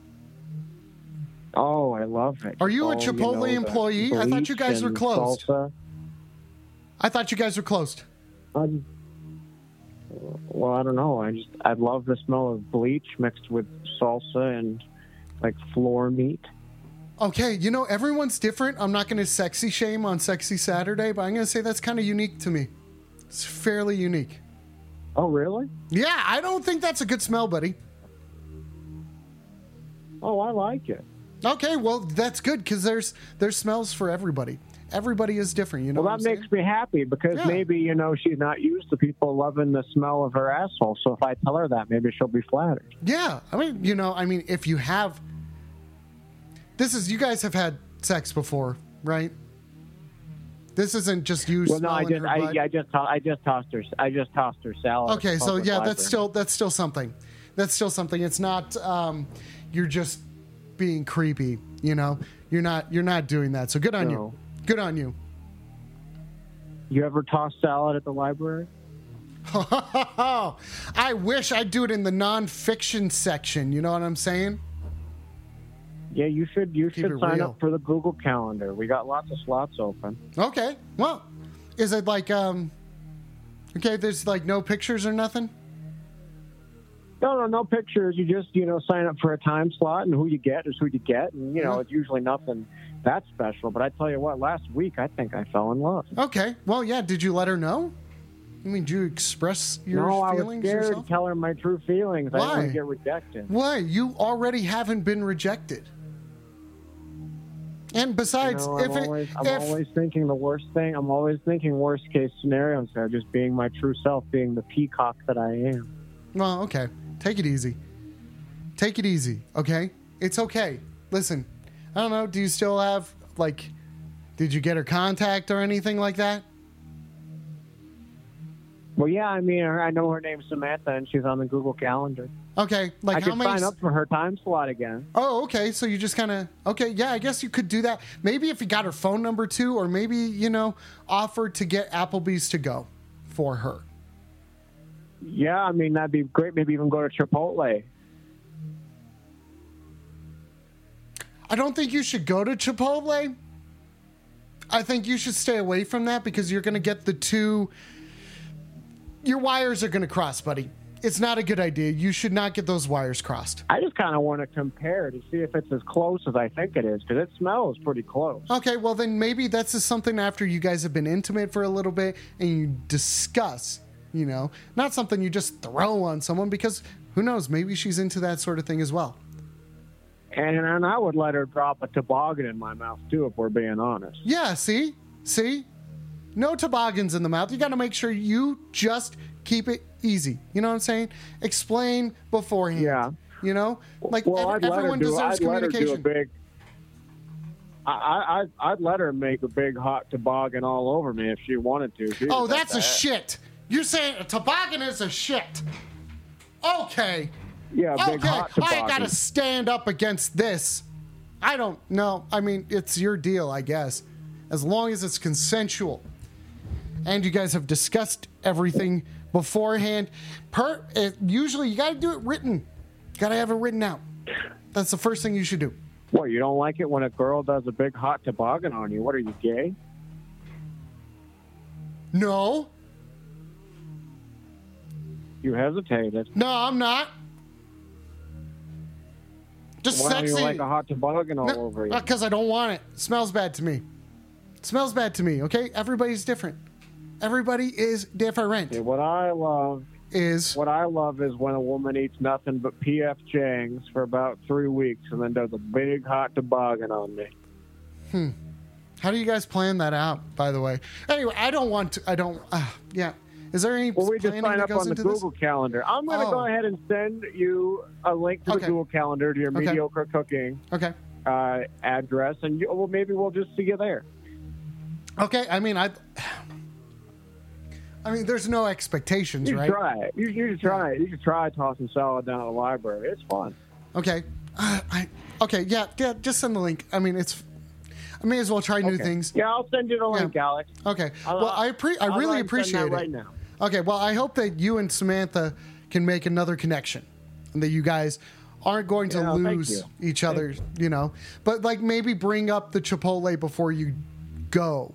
Oh, I love it.
Are you a
Oh,
Chipotle
know,
employee? I thought you guys were
and
closed.
salsa.
I thought you guys were closed.
Just, well, I don't know. I just I love the smell of bleach mixed with salsa and like floor meat.
Okay, you know, everyone's different. I'm not going to sexy shame on Sexy Saturday, but I'm going to say that's kind of unique to me. It's fairly unique.
Oh, really?
Yeah, I don't think that's a good smell, buddy.
Oh, I like it.
Okay, well, that's good because there's there's smells for everybody. Everybody is different, you know.
Well, that makes me happy because
Yeah.
maybe you know she's not used to people loving the smell of her asshole. So if I tell her that, maybe she'll be flattered.
Yeah, I mean, you know, I mean, if you have, this is you guys have had sex before, right? This isn't just you.
Well, no, I just I. I just I just tossed her I just tossed her salad.
Okay, so yeah, that's still that's still something. That's still something. It's not um, you're just being creepy. You know, you're not you're not doing that. So good on
No.
you. Good on you.
You ever toss salad at the library?
I wish I'd do it in the nonfiction section. You know what I'm saying?
Yeah, you should you
Keep
should sign
real.
up for the Google Calendar. We got lots of slots open.
Okay. Well, is it like um? Okay, there's like no pictures or nothing.
No, no, no pictures. You just you know sign up for a time slot, and who you get is who you get, and you know
Mhm.
it's usually nothing that special. But I tell you what, last week I think I fell in love.
Okay. Well, yeah. Did you let her know? I mean, did you express your
no, I was
feelings
scared
yourself?
to tell her my true feelings. I
Why?
didn't want to get rejected.
Why? You already haven't been rejected. And
You
besides,
know, I'm
if it,
always, I'm
if
always thinking the worst thing. I'm always thinking worst case scenario instead of just being my true self, being the peacock that I am.
well, okay, take it easy. Take it easy, okay? It's okay. Listen, I don't know. Do you still have like? Did you get her contact or anything like that?
Well, yeah, I mean, I know her name's Samantha, and she's on the Google Calendar.
Okay, like
I
how
could
many?
sign up for her time slot again.
Oh, okay. So you just kind of okay. Yeah, I guess you could do that. Maybe if you got her phone number too, or maybe you know, offered to get Applebee's to go for her.
Yeah, I mean that'd be great. Maybe even go to Chipotle.
I don't think you should go to Chipotle. I think you should stay away from that because you're going to get the two. Your wires are going to cross, buddy. it's not a good idea. You should not get those wires crossed.
I just kind of want to compare to see if it's as close as I think it is because it smells pretty close.
Okay, well then maybe that's just something after you guys have been intimate for a little bit and you discuss, you know, not something you just throw on someone because who knows, maybe she's into that sort of thing as well.
And, and I would let her drop a toboggan in my mouth too, if we're being honest.
Yeah, see? See? No toboggans in the mouth. You got to make sure you just keep it easy. You know what I'm saying? Explain beforehand.
Yeah.
You know? Like
well,
ev-
I'd let her
everyone
do.
deserves
I'd let her do a
communication.
big. I, I I'd, let her make a big hot toboggan all over me if she wanted to. She
Oh, that's a
that.
shit. You're saying a toboggan is a shit. Okay.
Yeah,
okay. I
toboggan.
gotta stand up against this. I don't know. I mean, it's your deal, I guess. As long as it's consensual. And you guys have discussed everything beforehand. Per it, usually you gotta do it written. Gotta have it written out. That's the first thing you should do.
What, you don't like it when a girl does a big hot toboggan on you? What are you gay?
No.
You hesitated.
No, I'm not. Just
Why
sexy.
you like a hot toboggan all over you?
Because I don't want it. It smells bad to me. It smells bad to me, okay? Everybody's different. Everybody is different.
See, what I love
Is
what I love is when a woman eats nothing but PF Chang's for about three weeks and then does a big hot toboggan on me. Hmm.
How do you guys plan that out, by the way? Anyway, I don't want to. I don't. Uh, yeah. Is there any
Well, we just sign up on the Google
this?
Calendar. I'm going to
Oh.
go ahead and send you a link to
Okay.
the Google Calendar to your
Okay.
mediocre cooking
Okay.
uh, address, and you, well, maybe we'll just see you there.
Okay. I mean, I. I mean, there's no expectations,
You
right?
try it. You, you should try it. You should try tossing salad down at the library. It's fun.
Okay. Uh, I. Okay. Yeah. Yeah. Just send the link. I mean, it's. I may as well try new things.
Yeah, I'll send you the link, Alex.
Okay.
I'll-
well, I appre- I really appreciate it.
right now.
Okay. Well, I hope that you and Samantha can make another connection, and that you guys aren't going to
Yeah,
lose each other. You know, but like maybe bring up the Chipotle before you go.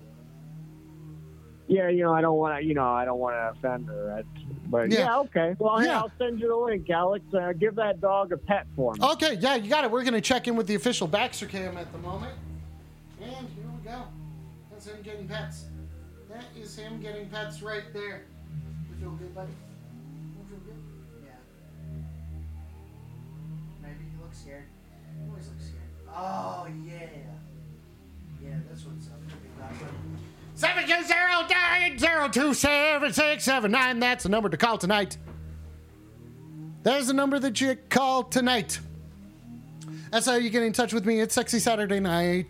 Yeah, you know, I don't want to, you know, I don't want to offend her. But
Yeah.
yeah. okay. Well, hey,
Yeah.
I'll send you the link, Alex. Uh, give that dog a pet for me.
Okay. Yeah, you got it. We're gonna check in with the official Baxter cam at the moment, and here we go. That's him getting pets. That is him getting pets right there. You feel good, buddy? You feel good?
Yeah. Maybe you look scared. You always look scared. Oh yeah. Yeah, that's what's up. Big Rock.
Seven two zero nine zero two seven six seven nine. That's the number to call tonight. There's the number that you call tonight. That's how you get in touch with me. It's Sexy Saturday Night.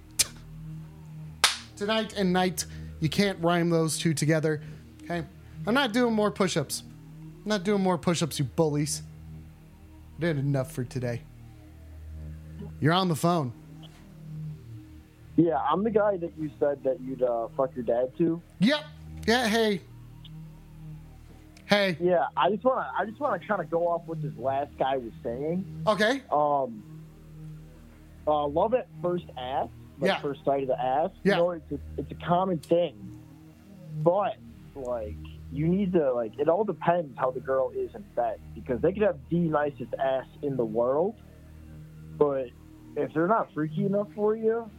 Tonight and night. You can't rhyme those two together. Okay? I'm not doing more push ups. I'm not doing more push ups, you bullies. I Did enough for today. You're on the phone.
Yeah, I'm the guy that you said that you'd uh, fuck your dad to.
Yep. Yeah, hey. Hey.
Yeah, I just want to. I just want to kind of go off what this last guy was saying.
Okay.
Um, uh, love at first ass, like
Yeah.
first sight of the ass.
Yeah.
You know, it's a, it's a common thing, but like you need to like it all depends how the girl is in bed because they could have the nicest ass in the world, but if they're not freaky enough for you,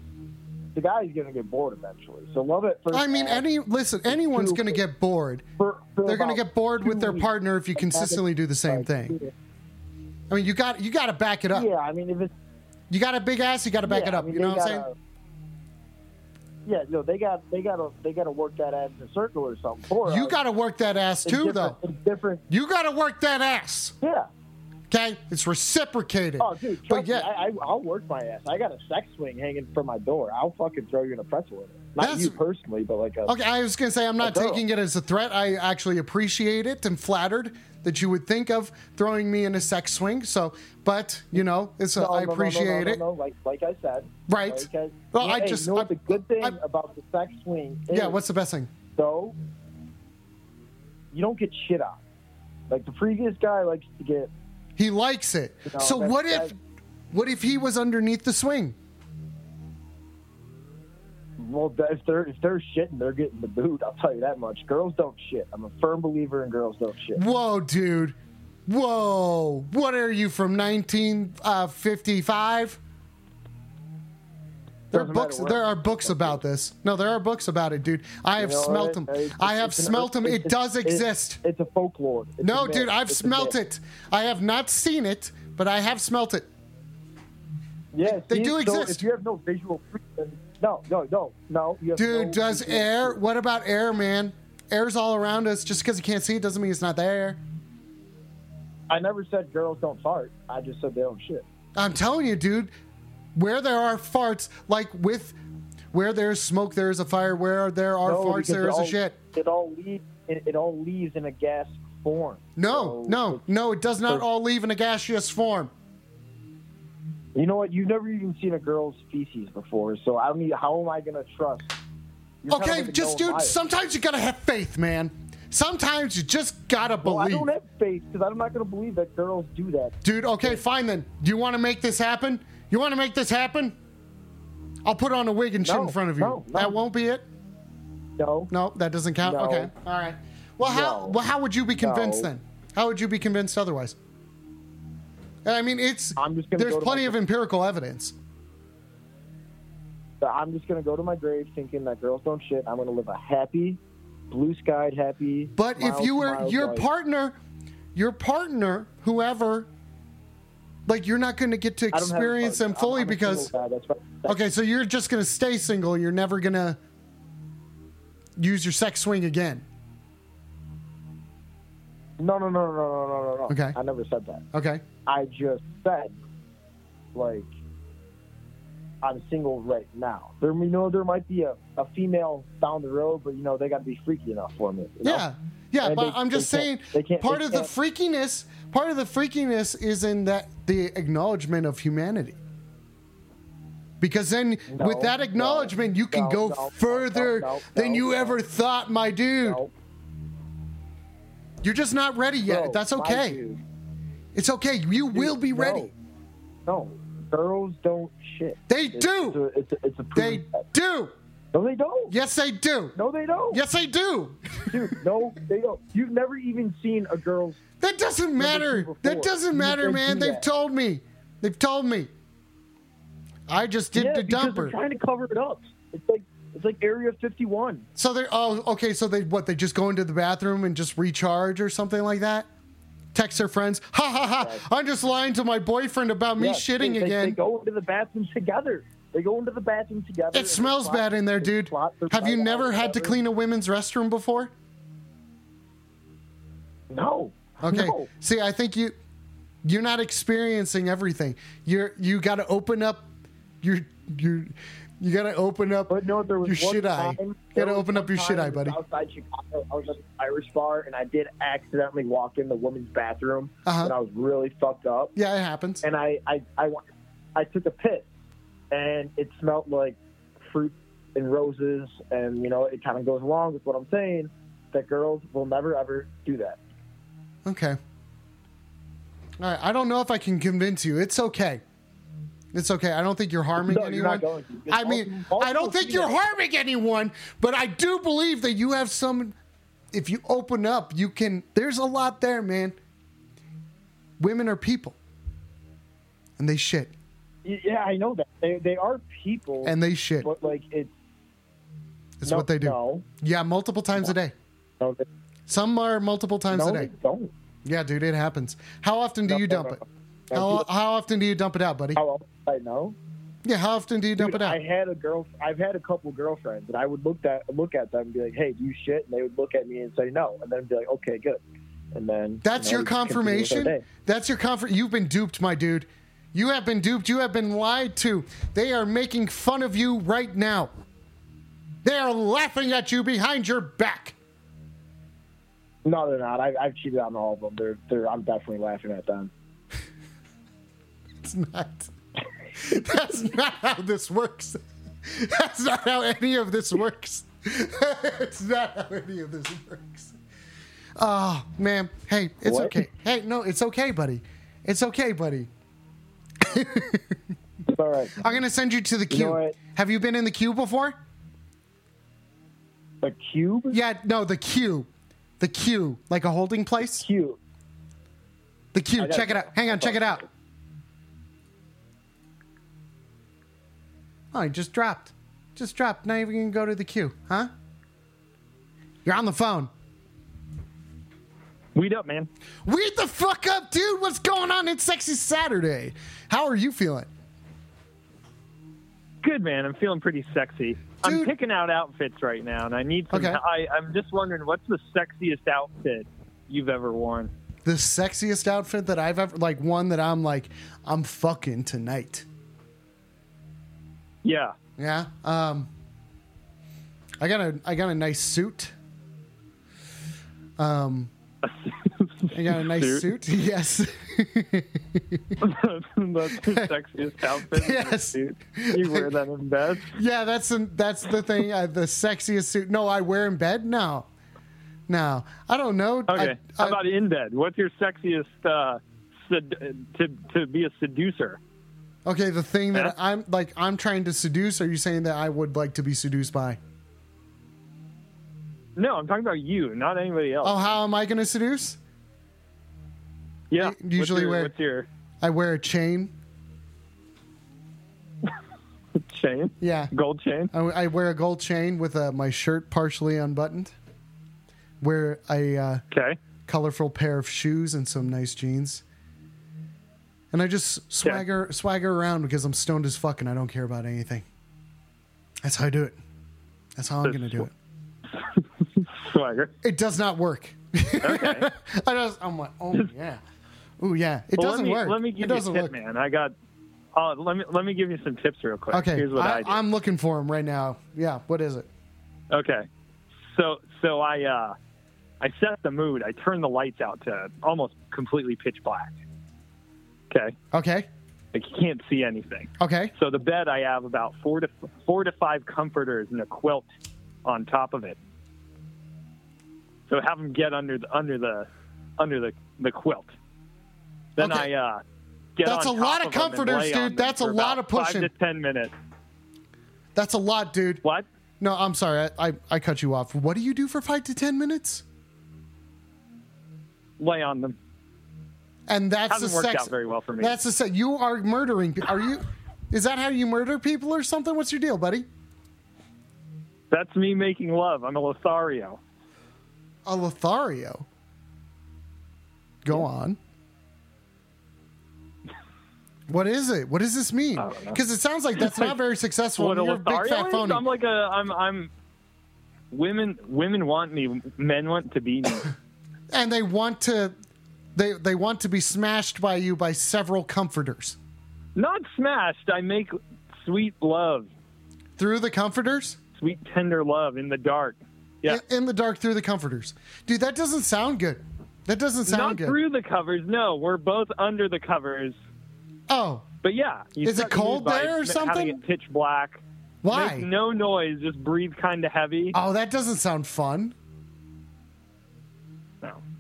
the guy's gonna get bored eventually. So love it first.
I mean, any listen, anyone's going to get bored.
for- for
They're going to get bored with their partner if you consistently do the same thing. I mean, you got you got to back it up.
Yeah, I mean, if it's
You got a big ass, you got to back
yeah,
it up.
I mean,
you know what I'm saying?
Yeah, no, they got they got to they got to work that ass in a circle or something. For
You got to work that ass too, though.
It's different.
You got to work that ass.
Yeah.
Okay, it's reciprocated.
Oh, dude,
but yeah,
me, I, I, I'll work my ass. I got a sex swing hanging from my door. I'll fucking throw you in a pretzel with it. Not
That's-
you personally, but like a.
Okay, I was gonna say I'm not taking it as a threat. I actually appreciate it and flattered that you would think of throwing me in a sex swing. So, but you know, it's a,
No,
I
no,
appreciate
no,
it.
Like like I said.
Right.
Like I,
Well, I just-
you know
I-
the good thing
I-
about the sex swing is,
Yeah, what's the best thing?
So You don't get shit on. Like the previous guy likes to get.
He likes it.
You know,
so what if,
that's-
what if he was underneath the swing?
Well, if they're if they're shitting, they're getting the boot. I'll tell you that much. Girls don't shit. I'm a firm believer in girls don't shit.
Whoa, dude. Whoa! What are you from 1955? Uh, there are books. There are books about this. No, there are books about it, dude. I have
You know
smelt them. I have smelt them. It does exist.
It's a folklore. It's
No,
myth.
dude, I've
It's
smelt it. I have not seen it, but I have smelt it.
Yeah,
They
see,
do
so
exist.
if you have no visual proof, then no, no, no, no.
Dude,
no
does air?
proof.
What about air, man? Air's all around us. Just because you can't see it doesn't mean it's not there.
I never said girls don't fart. I just said they don't shit.
I'm telling you, dude. Where there are farts, like with where there's smoke, there is a fire. Where there are
No,
farts, there is a shit.
It all leaves. It, it all leaves in a gas form.
No,
So
no, no. It does not
so-
all leave in a gaseous form.
You know what? You've never even seen a girl's feces before, so I mean, how am I gonna trust? You're
Okay, just dude. Sometimes you gotta have faith, man. Sometimes you just gotta believe.
Well, I don't have faith because I'm not gonna believe that girls do that.
Dude, okay, fine then. Do you want to make this happen? You want to make this happen? I'll put on a wig and shit
No,
in front of you.
no, no.
That won't be it.
No,
No, that doesn't count. Okay, all right. Well, how well how would you be convinced then? How would you be convinced otherwise? I mean, it's
I'm just
there's plenty of empirical evidence.
I'm just gonna go to my grave thinking that girls don't shit. I'm gonna live a happy, blue skied, happy.
But if you were your
life.
partner, your partner, whoever, like you're not going to get to
I don't have a
experience them.
I'm-
fully
I'm
because
that's right. That's-
okay, so you're just going to stay single. You're never going to use your sex swing again.
No, no, no, no, no, no, no, no.
Okay.
I never said that.
Okay.
I just said, like, I'm single right now. There, you know, there might be a, a female down the road, but you know, they got to be freaky enough for me. you know?
Yeah. Yeah,
And
but
they-
I'm just saying
can't- they can't-
part of the freakiness, part of the freakiness is in that the acknowledgement of humanity. Because then
No,
with that
no,
acknowledgement you can
no,
go
no,
further
no, no,
than you
no.
ever thought, my dude.
No,
You're just not ready yet.
bro,
That's okay. It's okay. You will be
no.
ready.
No, girls don't shit.
They
It's-
do.
It's a, it's a, it's a
They
fact.
do.
No, they don't.
Yes, they do.
No, they don't.
Yes, they do.
Dude, no, they don't. You've never even seen a girl's.
That doesn't matter. That doesn't matter,
said
man.
do
They've told me. They've told me. I just did
yeah,
the
because they're trying to cover it up. It's like it's like Area 51.
So they're oh okay. So they what? They just go into the bathroom and just recharge or something like that. Text her friends. Ha ha ha! I'm just lying to my boyfriend about me
Yeah,
shitting
they, they-
again.
They go into the bathroom together. They go into the bathroom together.
it smells bad in there, dude. Have you never had to clean a women's restroom before?
No.
Okay.
No.
See, I think you you're not experiencing everything. You're you got to open up your your you got to open up
But no, there was
your shit eye.
time-
You got to open up your shit eye, buddy.
Outside Chicago, I was at an Irish bar, and I did accidentally walk in the women's bathroom,
Uh-huh.
and I was really fucked up.
Yeah, it happens.
And I, I, I, I took a piss, and it smelled like fruit and roses, and you know, it kind of goes along with what I'm saying. That girls will never ever do that.
Okay. All right. I don't know if I can convince you. It's okay. It's okay. I don't think you're harming
No, you're
anyone.
not going to.
I mean, I don't think you're
multiple
harming anyone, but I do believe that you have some. If you open up, you can. There's a lot there, man. Women are people, and they shit,
Yeah, I know that they they are people,
and they shit.
but like it's
It's
no,
what they do.
No,
Yeah, multiple times a day.
no, they,
Some are multiple times
no,
a
they
day.
don't.
Yeah, dude, it happens. How often do
No,
you
no,
dump
no,
it? How, how often do you dump it out, buddy?
How do I know?
Yeah, how often do you dump
Dude,
it out?
I had a girl. I've had a couple girlfriends, and I would look at look at them and be like, "Hey, do you shit?" And they would look at me and say no, and then be like, "Okay, good." And then
That's
you know,
your
we just continue with our
confirmation. That's your comfort. You've been duped, my dude. You have been duped. You have been lied to. They are making fun of you right now. They are laughing at you behind your back.
No, they're not. I, I've cheated on all of them. They're, they're. I'm definitely laughing at them.
It's not. That's not how this works. That's not how any of this works. it's not how any of this works. Oh, man. Hey, it's
What?
okay. Hey, no, it's okay, buddy. It's okay, buddy.
It's all right.
I'm going to send you to the
You
queue.
know?
Have you been in the queue before?
The cube?
Yeah, no, the queue. The queue. Like a holding place?
Cube.
The queue. Check it out. Hang on. Check it out. Oh, he just dropped. Just dropped. Not even gonna go to the queue, huh? You're on the phone.
Weed up, man.
Weed the fuck up, dude. What's going on? It's Sexy Saturday. How are you feeling?
Good, man. I'm feeling pretty sexy. I'm picking out outfits right now, and I need some.
Okay.
I, I'm just wondering, what's the sexiest outfit you've ever worn?
The sexiest outfit that I've ever like one that I'm like I'm fucking tonight.
Yeah.
Yeah. Um I got a I got a nice suit. Um I got a nice suit. Yes.
That's the sexiest outfit.
Yes.
You wear that in bed?
yeah, that's the that's the thing. Uh, the sexiest suit. No, I wear in bed. No, no, I don't know.
Okay.
I,
How
I-
about in bed? What's your sexiest uh, sed- to to be a seducer?
Okay, the thing that
Huh?
I'm like I'm trying to seduce. Are you saying that I would like to be seduced by?
No, I'm talking about you, not anybody else.
Oh, how am I going to seduce?
yeah.
I
What's
usually
your-
wear-
What's your
I wear a chain.
chain?
Yeah,
Gold chain?
I, I wear a gold chain with uh, my shirt partially unbuttoned. Wear a uh,
Okay.
colorful pair of shoes and some nice jeans. And I just swagger swagger around because I'm stoned as fuck and I don't care about anything. That's how I do it. That's how I'm gonna do it.
Swagger.
It does not work.
Okay.
I just I'm like, oh yeah, oh yeah. It
well,
doesn't
let me,
work.
Let me
it
give you a tip,
work.
man. I got. Uh, let me let me give you some tips real quick.
Okay,
Here's what I,
I,
do.
I'm looking for him right now. Yeah, what is it?
Okay. So so I uh I set the mood. I turn the lights out to almost completely pitch black. Okay.
Okay,
Like you can't see anything.
okay,
So the bed I have about four to four to five comforters and a quilt on top of it. So have them get under the under the under the the quilt. Then
Okay.
I uh get
That's
on
a lot of
and
comforters, dude. That's a lot of pushing.
Five to ten minutes.
that's a lot, dude.
What?
No, I'm sorry. I, I I cut you off. What do you do for five to ten minutes?
Lay on them.
And that's
Hasn't
the
worked
sex.
out very well for me.
That's the sex. You are murdering. Are you? Is that how you murder people or something? What's your deal, buddy?
That's me making love. I'm a Lothario.
A Lothario. Go on. What is it? What does this mean? Because it sounds like that's not very successful.
what a
You're a big
Lothario
fat
is?
phony.
I'm like a I'm I'm women women want me men want to be me.
and they want to, they they want to be smashed by you by several comforters
Not smashed. I make sweet love,
through the comforters.
sweet tender love in the dark. Yeah.
In, in the dark through the comforters, dude. That doesn't sound good. That doesn't sound
Not
good.
through the covers. No, we're both under the covers.
oh,
But yeah,
Is it
set the mood
cold there or
having
something?
it pitch black.
why?
Make no noise. Just breathe kind of heavy.
Oh, that doesn't sound fun.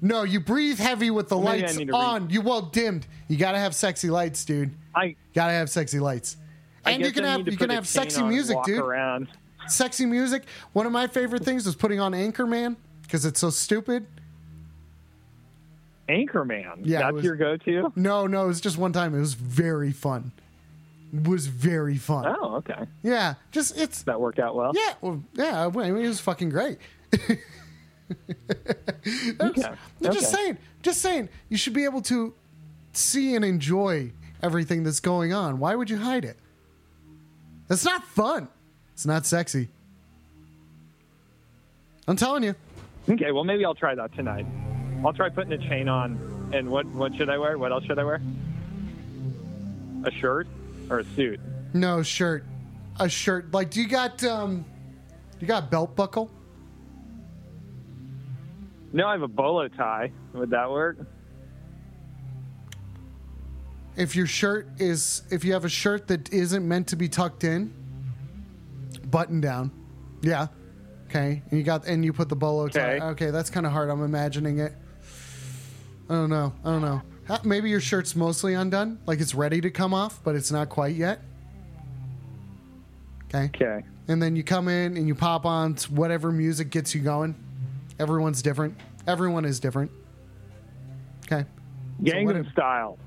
No.
You breathe heavy with the
Maybe
lights
to read-
on. You well dimmed. You gotta have sexy lights, dude.
I
Gotta have sexy lights.
I
And you can
I
have you can have sexy music, dude.
Around.
Sexy music. One of my favorite things is putting on Anchorman because it's so stupid.
Anchorman.
Yeah,
That's
was-
your go-to.
No, no, it was just one time. It was very fun. It was very fun.
Oh, okay.
Yeah, just it's
That worked out well.
yeah, well, yeah. I mean, it was fucking great. That's-
Okay,
I'm just
okay.
saying, just saying, you should be able to see and enjoy everything that's going on. Why would you hide it? That's not fun. It's not sexy. I'm telling you.
Okay, well maybe I'll try that tonight. I'll try putting a chain on. And what what should I wear? What else should I wear? A shirt or a suit?
No shirt, a shirt. Like, do you got um, you got belt buckle?
No, I have a bolo tie. Would that work?
if your shirt is if you have a shirt that isn't meant to be tucked in button down. Yeah. Okay. And you got and you put the bolo tie.
Okay.
okay that's kind of hard. I'm imagining it. I don't know. I don't know. Maybe your shirt's mostly undone. Like it's ready to come off but it's not quite yet. Okay.
Okay.
and then you come in and you pop on to whatever music gets you going everyone's different everyone is different okay
Gangnam Style.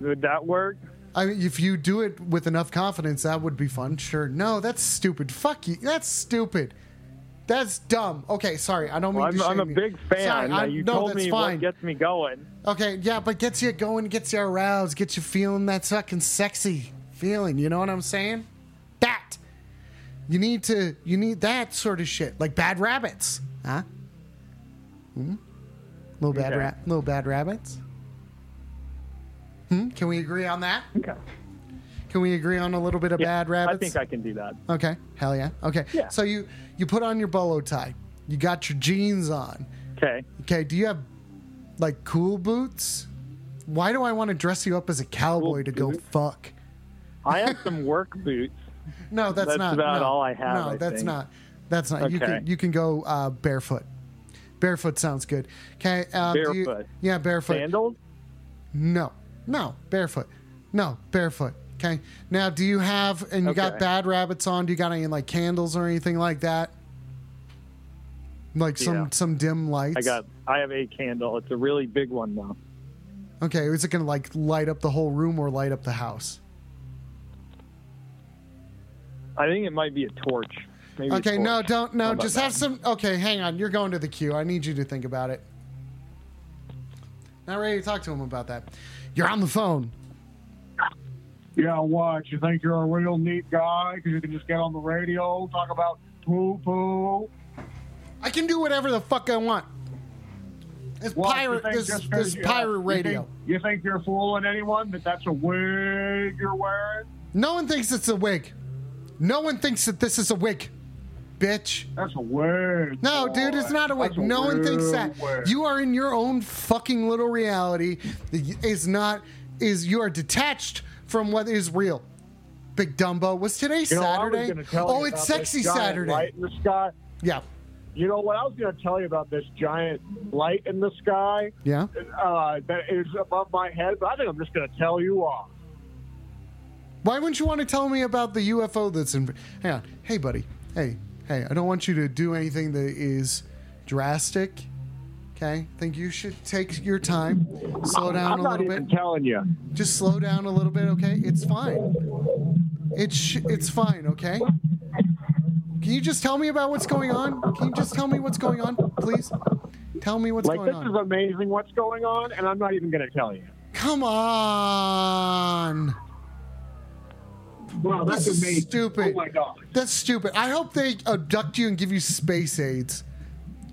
Would that work?
I mean, if you do it with enough confidence, that would be fun. Sure. No, that's stupid. Fuck you. That's stupid. That's dumb. Okay, sorry. I don't mean
Well, I'm,
to
I'm a
shame you.
big fan.
Sorry, I-
you
no,
told
that's
me
fine.
what gets me going.
Okay, yeah, but gets you going, gets you aroused, gets you feeling that fucking sexy feeling. You know what I'm saying? That. You need to. You need that sort of shit, like bad rabbits, huh? Hmm. Little bad
Okay.
rat. Little bad rabbits. Hmm. Can we agree on that?
Okay.
Can we agree on a little bit of
Yeah,
bad rabbits?
I think I can do that.
Okay. Hell yeah. Okay.
Yeah.
So you you put on your bolo tie. You got your jeans on.
Okay.
Okay. Do you have like cool boots? Why do I want to dress you up as a cowboy to go fuck?
I have some work boots.
No, that's,
That's
not.
about
no,
all I have,
No,
I
that's
think.
not. That's not. You
Okay.
can you can go uh, barefoot. Barefoot sounds good. Okay. Uh, do you-
Barefoot.
yeah, barefoot.
Sandals?
No, no, barefoot. No, barefoot. Okay. Now, do you have and you got bad rabbits on? Do you got any like candles or anything like that? Like some
Yeah.
some dim lights.
I got. I have a candle. It's a really big one though.
Okay, is it gonna like light up the whole room or light up the house?
I think it might be a torch. Maybe
Okay, no, don't no.
about
Just
that?
have some. Okay, hang on. You're going to the queue. I need you to think about it. Not ready to talk to him about that. You're on the phone.
Yeah, what? You think you're a real neat guy because you can just get on the radio, talk about poo poo?
I can do whatever the fuck I want. This
What,
pirate,
think
this this
you-
pirate
you
radio.
think- You think, you're fooling anyone that that's a wig you're wearing?
No one thinks it's a wig. No one thinks that this is a wig, bitch.
That's a word.
No,
boy.
dude, it's not a
word. A
No one thinks that.
wig.
You are in your own fucking little reality. Is not is you are detached from what is real. Big Dumbo. Was today
You know,
Saturday? oh, it's sexy Saturday.
Light in the sky.
Yeah.
You know what? I was going to tell you about this giant light in the sky
Yeah.
uh, that is above my head, but I think I'm just going to tell you off.
Why wouldn't you want to tell me about the UFO that's in? Hang on. Hey, buddy. Hey, hey. I don't want you to do anything that is drastic. Okay. I think you should take your time. Slow down a little bit.
I'm not even telling you.
Just slow down a little bit. Okay. It's fine. It's sh- it's fine. Okay. Can you just tell me about what's going on? Can you just tell me what's going on, please? Tell me what's
Like,
going on.
Like this is amazing what's going on, and I'm not even going to tell you.
Come on.
Wow, that's
This is
amazing.
Oh stupid.
Oh, my God.
That's stupid. I hope they abduct you and give you space aids.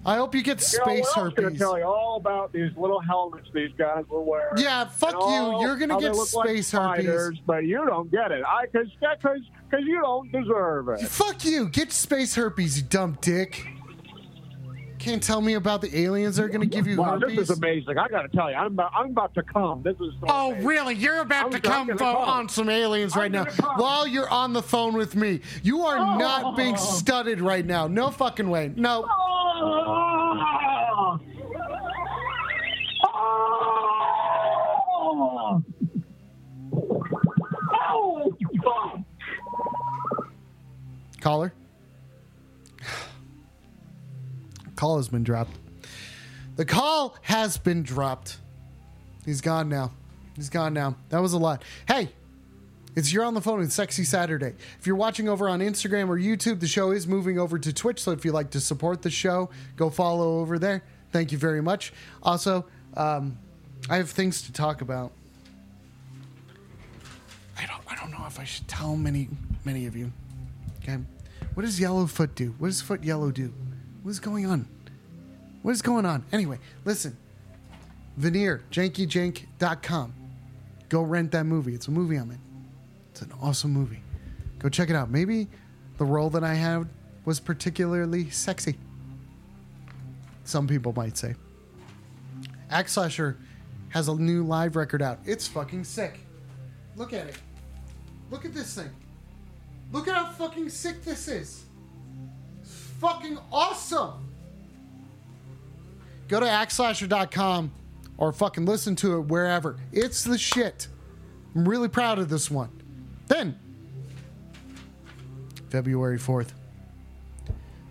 I hope you get
You know,
space
what I was going to tell you all about these little helmets these guys were wearing.
Yeah, fuck
and
you.
all
You're gonna get space
like
herpes.
spiders, But you don't get it. I because because because you don't deserve it.
Fuck you. Get space herpes, you dumb dick. Can't tell me about the aliens that are going to give you
Wow,
herpes.
this is amazing. I got to tell you, I'm about I'm about to come. This is so
Oh,
amazing.
really? You're about
I'm
to come
I'm gonna
vote
come.
on some aliens right now
come.
while you're on the phone with me. You are not being oh. studded right now. No fucking way. No.
Oh! Oh! Oh.
Caller? Call has been dropped. The call has been dropped. He's gone now. He's gone now. That was a lot. Hey, it's You're on the Phone with Sexy Saturday. If you're watching over on Instagram or YouTube, the show is moving over to Twitch. So if you'd like to support the show, go follow over there. Thank you very much. Also, um, I have things to talk about. I don't, I don't know if I should tell many, many of you. Okay. What does Yellowfoot do? What does Foot Yellow do? What is going on? What is going on? Anyway, listen. Veneer, jankyjank.com. Go rent that movie. It's a movie I'm in. It's an awesome movie. Go check it out. Maybe the role that I had was particularly sexy. Some people might say. Axe Slasher has a new live record out. It's fucking sick. Look at it. Look at this thing. Look at how fucking sick this is. Fucking awesome. Go to axeslasher.com or fucking listen to it wherever. It's the shit. I'm really proud of this one. Then, February 4th.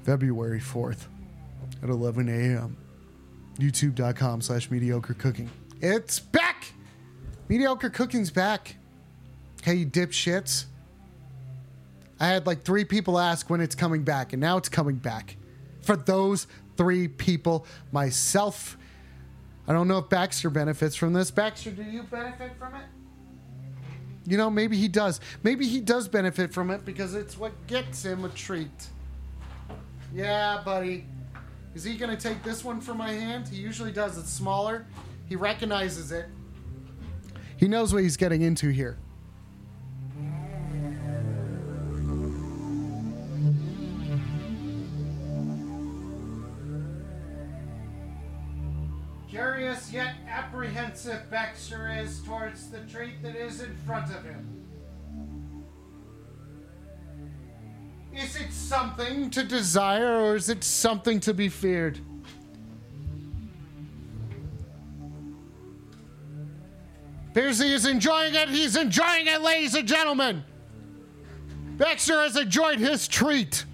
February 4th at 11 a.m. YouTube.com slash mediocre cooking. It's back! Mediocre cooking's back. Hey, you dipshits. I had like three people ask when it's coming back, and now it's coming back. For those three people, myself, I don't know if Baxter benefits from this. Baxter, do you benefit from it? You know, maybe he does. Maybe he does benefit from it because it's what gets him a treat. Yeah, buddy. Is he going to take this one from my hand? He usually does. It's smaller. He recognizes it. He knows what he's getting into here. Curious yet apprehensive Baxter is towards the treat that is in front of him. Is it something to desire or is it something to be feared? Piercy is enjoying it. He's enjoying it, ladies and gentlemen. Baxter has enjoyed his treat.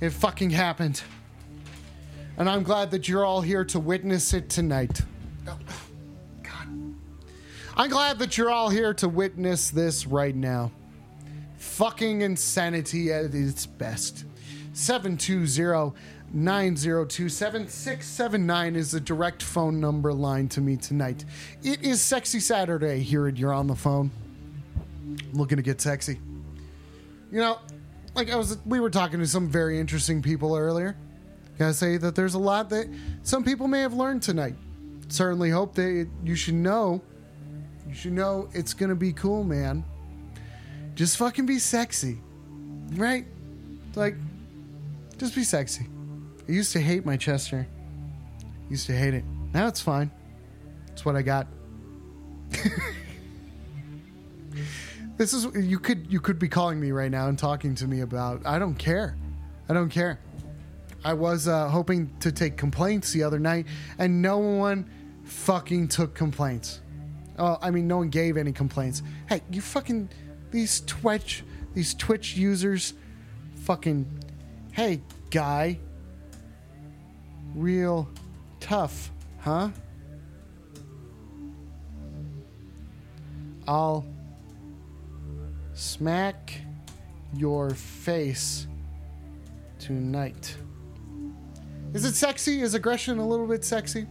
It fucking happened. And I'm glad that you're all here to witness it tonight. Oh, God. I'm glad that you're all here to witness this right now. Fucking insanity at its best. 720 902 7679 is the direct phone number line to me tonight. It is Sexy Saturday here at You're on the Phone. looking to get sexy. You know, like I was, we were talking to some very interesting people earlier. Gotta say that there's a lot that some people may have learned tonight. Certainly hope that you should know. You should know it's gonna be cool, man. Just fucking be sexy, right? Like, just be sexy. I used to hate my chest hair. Used to hate it. Now it's fine. It's what I got. this is you could you could be calling me right now and talking to me about. I don't care. I don't care. I was uh, hoping to take complaints the other night, and no one fucking took complaints. Oh, I mean, no one gave any complaints. Hey, you fucking these Twitch these Twitch users, fucking. Hey, guy. Real tough, huh? I'll smack your face tonight. Is it sexy? Is aggression a little bit sexy?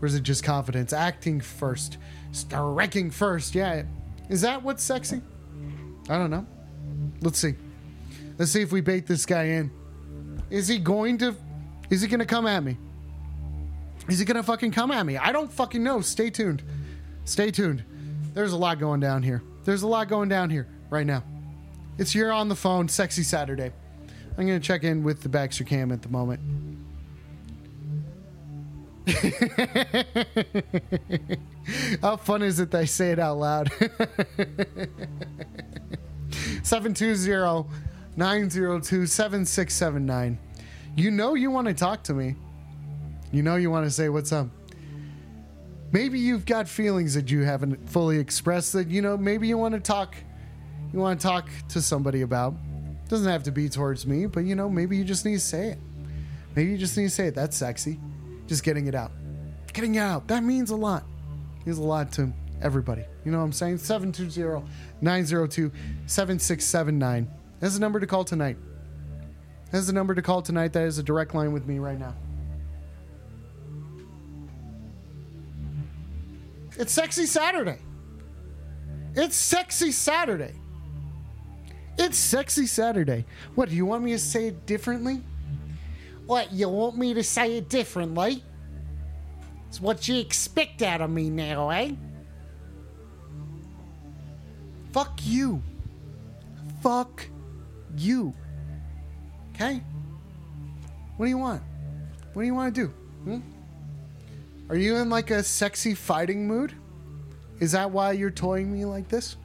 Or is it just confidence? Acting first, striking first. Yeah. Is that what's sexy? I don't know. Let's see. Let's see if we bait this guy in. Is he going to. Is he going to come at me? Is he going to fucking come at me? I don't fucking know. Stay tuned. Stay tuned. There's a lot going down here. There's a lot going down here right now. It's you're on the phone, sexy Saturday. I'm going to check in with the Baxter Cam at the moment. How fun is it I say it out loud? 720 902 7679. You know you want to talk to me. You know you want to say what's up. Maybe you've got feelings that you haven't fully expressed that, you know, maybe you want to talk you want to talk to somebody about. Doesn't have to be towards me, but you know, maybe you just need to say it. Maybe you just need to say it. That's sexy. Just getting it out. Getting it out. That means a lot. Means a lot to everybody. You know what I'm saying? 720 902 7679. That's the number to call tonight. That's the number to call tonight. That is a direct line with me right now. It's Sexy Saturday. It's Sexy Saturday. It's Sexy Saturday. What, do you want me to say it differently? What, you want me to say it differently? It's what you expect out of me now, eh? Fuck you. Fuck you. Okay? What do you want? What do you want to do? Hmm? Are you in like a sexy fighting mood? Is that why you're toying me like this?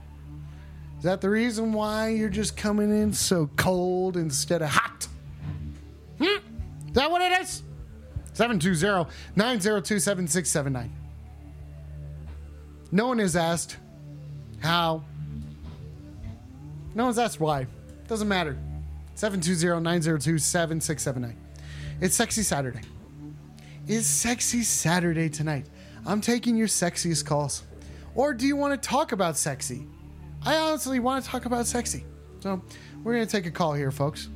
Is that the reason why you're just coming in so cold instead of hot? Hmm? Is that what it is? 720 902 7679. No one has asked how. No one's asked why. Doesn't matter. 720 902 7679. It's Sexy Saturday. is Sexy Saturday tonight. I'm taking your sexiest calls. Or do you want to talk about sexy? I honestly want to talk about sexy. So we're going to take a call here, folks.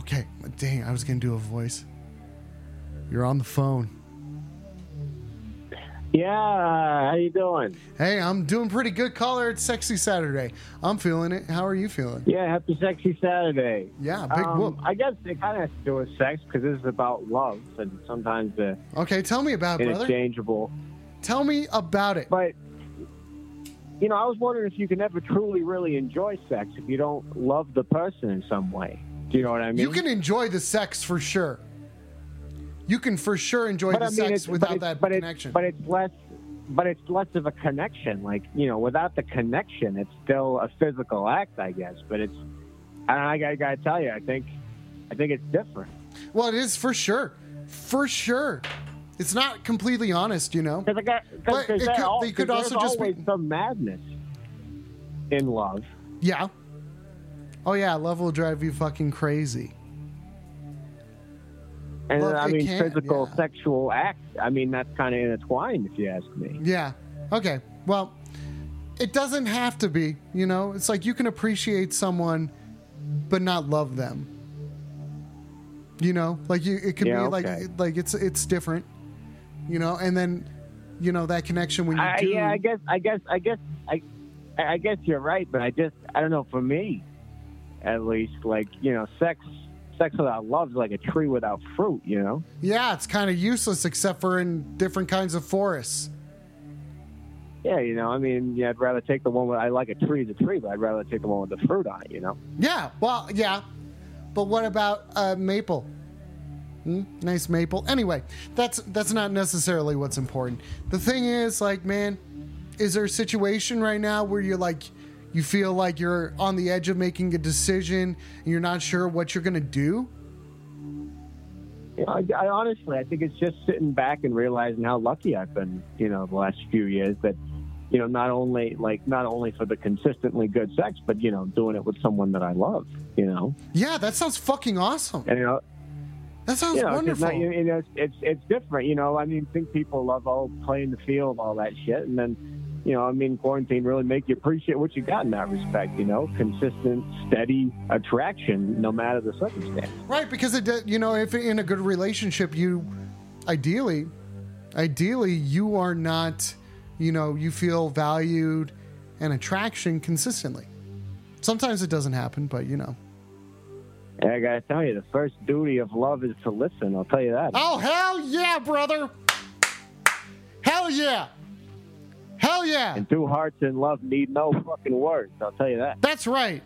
Okay, dang, I was going to do a voice. You're on the phone.
Yeah, how you doing?
Hey, I'm doing pretty good. Caller, it's Sexy Saturday. I'm feeling it. How are you feeling?
Yeah, happy sexy Saturday.
Yeah, big
um,
whoop.
I guess it kind of has to do with sex because this is about love, and sometimes the
Okay, tell me about it, brother.
interchangeable.
Tell me about it.
But you know, I was wondering if you can ever truly, really enjoy sex if you don't love the person in some way. Do you know what I mean?
You can enjoy the sex for sure. You can for sure enjoy
But
the
I mean,
sex without that
but
connection.
but it's less. But it's less of a connection. Like you know, without the connection, it's still a physical act, I guess. But it's. I, I, gotta- tell you, I think, I think it's different.
well, it is for sure. For sure. It's not completely honest, you know.
Because
But it could-
al-
they could
'cause
also just be-
some madness in love.
Yeah. Oh yeah, love will drive you fucking crazy.
And I mean,
can,
physical,
yeah.
sexual act. I mean, that's kind of intertwined, if you ask me.
Yeah. Okay. Well, it doesn't have to be, you know. It's like you can appreciate someone but not love them. You know, like you it could
Yeah,
be like like it's it's different. You know, and then you know that connection when you
I,
do
yeah, I guess, I guess, I guess, I, I guess you're right. But I just, I don't know. For me, at least, like you know, sex, sex without love is like a tree without fruit. You know.
Yeah, it's kind of useless except for in different kinds of forests.
Yeah, you know. I mean, yeah, I'd rather take the one with I like a tree a tree, but I'd rather take the one with the fruit on it. You know.
Yeah, well, yeah. But what about uh, maple? Hmm? Nice maple. Anyway, that's that's not necessarily what's important. The thing is, like, man, is there a situation right now where you're like, you feel like you're on the edge of making a decision and you're not sure what you're gonna do?
You know, I, I honestly, I think it's just sitting back and realizing how lucky I've been, you know, the last few years. That, you know, not only like not only for the consistently good sex, but you know, doing it with someone that I love. You know,
Yeah, that sounds fucking awesome.
and you know,
That sounds
you know,
wonderful.
Not, you know, it's, it's it's different. You know, I mean, think people love all playing the field, all that shit, and then. You know, I mean, quarantine really make you appreciate what you got in that respect. You know, consistent, steady attraction, no matter the circumstance.
Right, because it, you know, if in a good relationship, you ideally, ideally, you are not, you know, you feel valued and attraction consistently. Sometimes it doesn't happen, but you know.
I gotta tell you, the first duty of love is to listen. I'll tell you that.
Oh hell yeah, brother! Hell yeah! Hell yeah!
And two hearts in love need no fucking words. I'll tell you that.
That's right.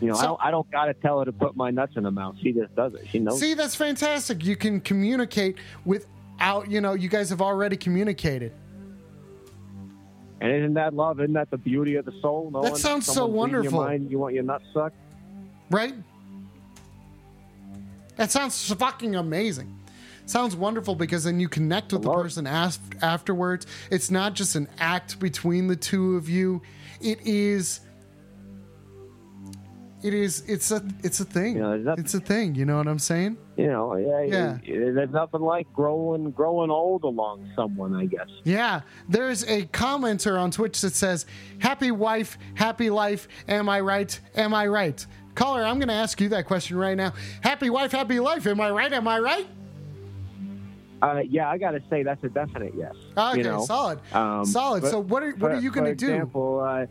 You know, I don't. I don't gotta tell her to put my nuts in her mouth. She just does it. She knows.
See, that's fantastic. You can communicate without, you know, you guys have already communicated.
And isn't that love? Isn't that the beauty of the soul? No
That
one-
sounds so wonderful.
Your mind, you want your nuts sucked?
right? That sounds fucking amazing. Sounds wonderful because then you connect with the person af- afterwards. It's not just an act between the two of you. It is. It is. It's a. It's a thing.
You know, nothing-
it's a thing. You know what I'm saying?
You know, yeah.
Yeah.
there's nothing like growing, growing old along someone. I guess.
Yeah. There's a commenter on Twitch that says, "Happy wife, happy life. Am I right? Am I right?" Caller, I'm going to ask you that question right now. Happy wife, happy life. Am I right? Am I right?
Uh, yeah, I gotta say that's a definite yes.
Okay,
you know?
solid.
Um,
Solid.
but
so what are what
for-
are you going to
for
do?
example, uh,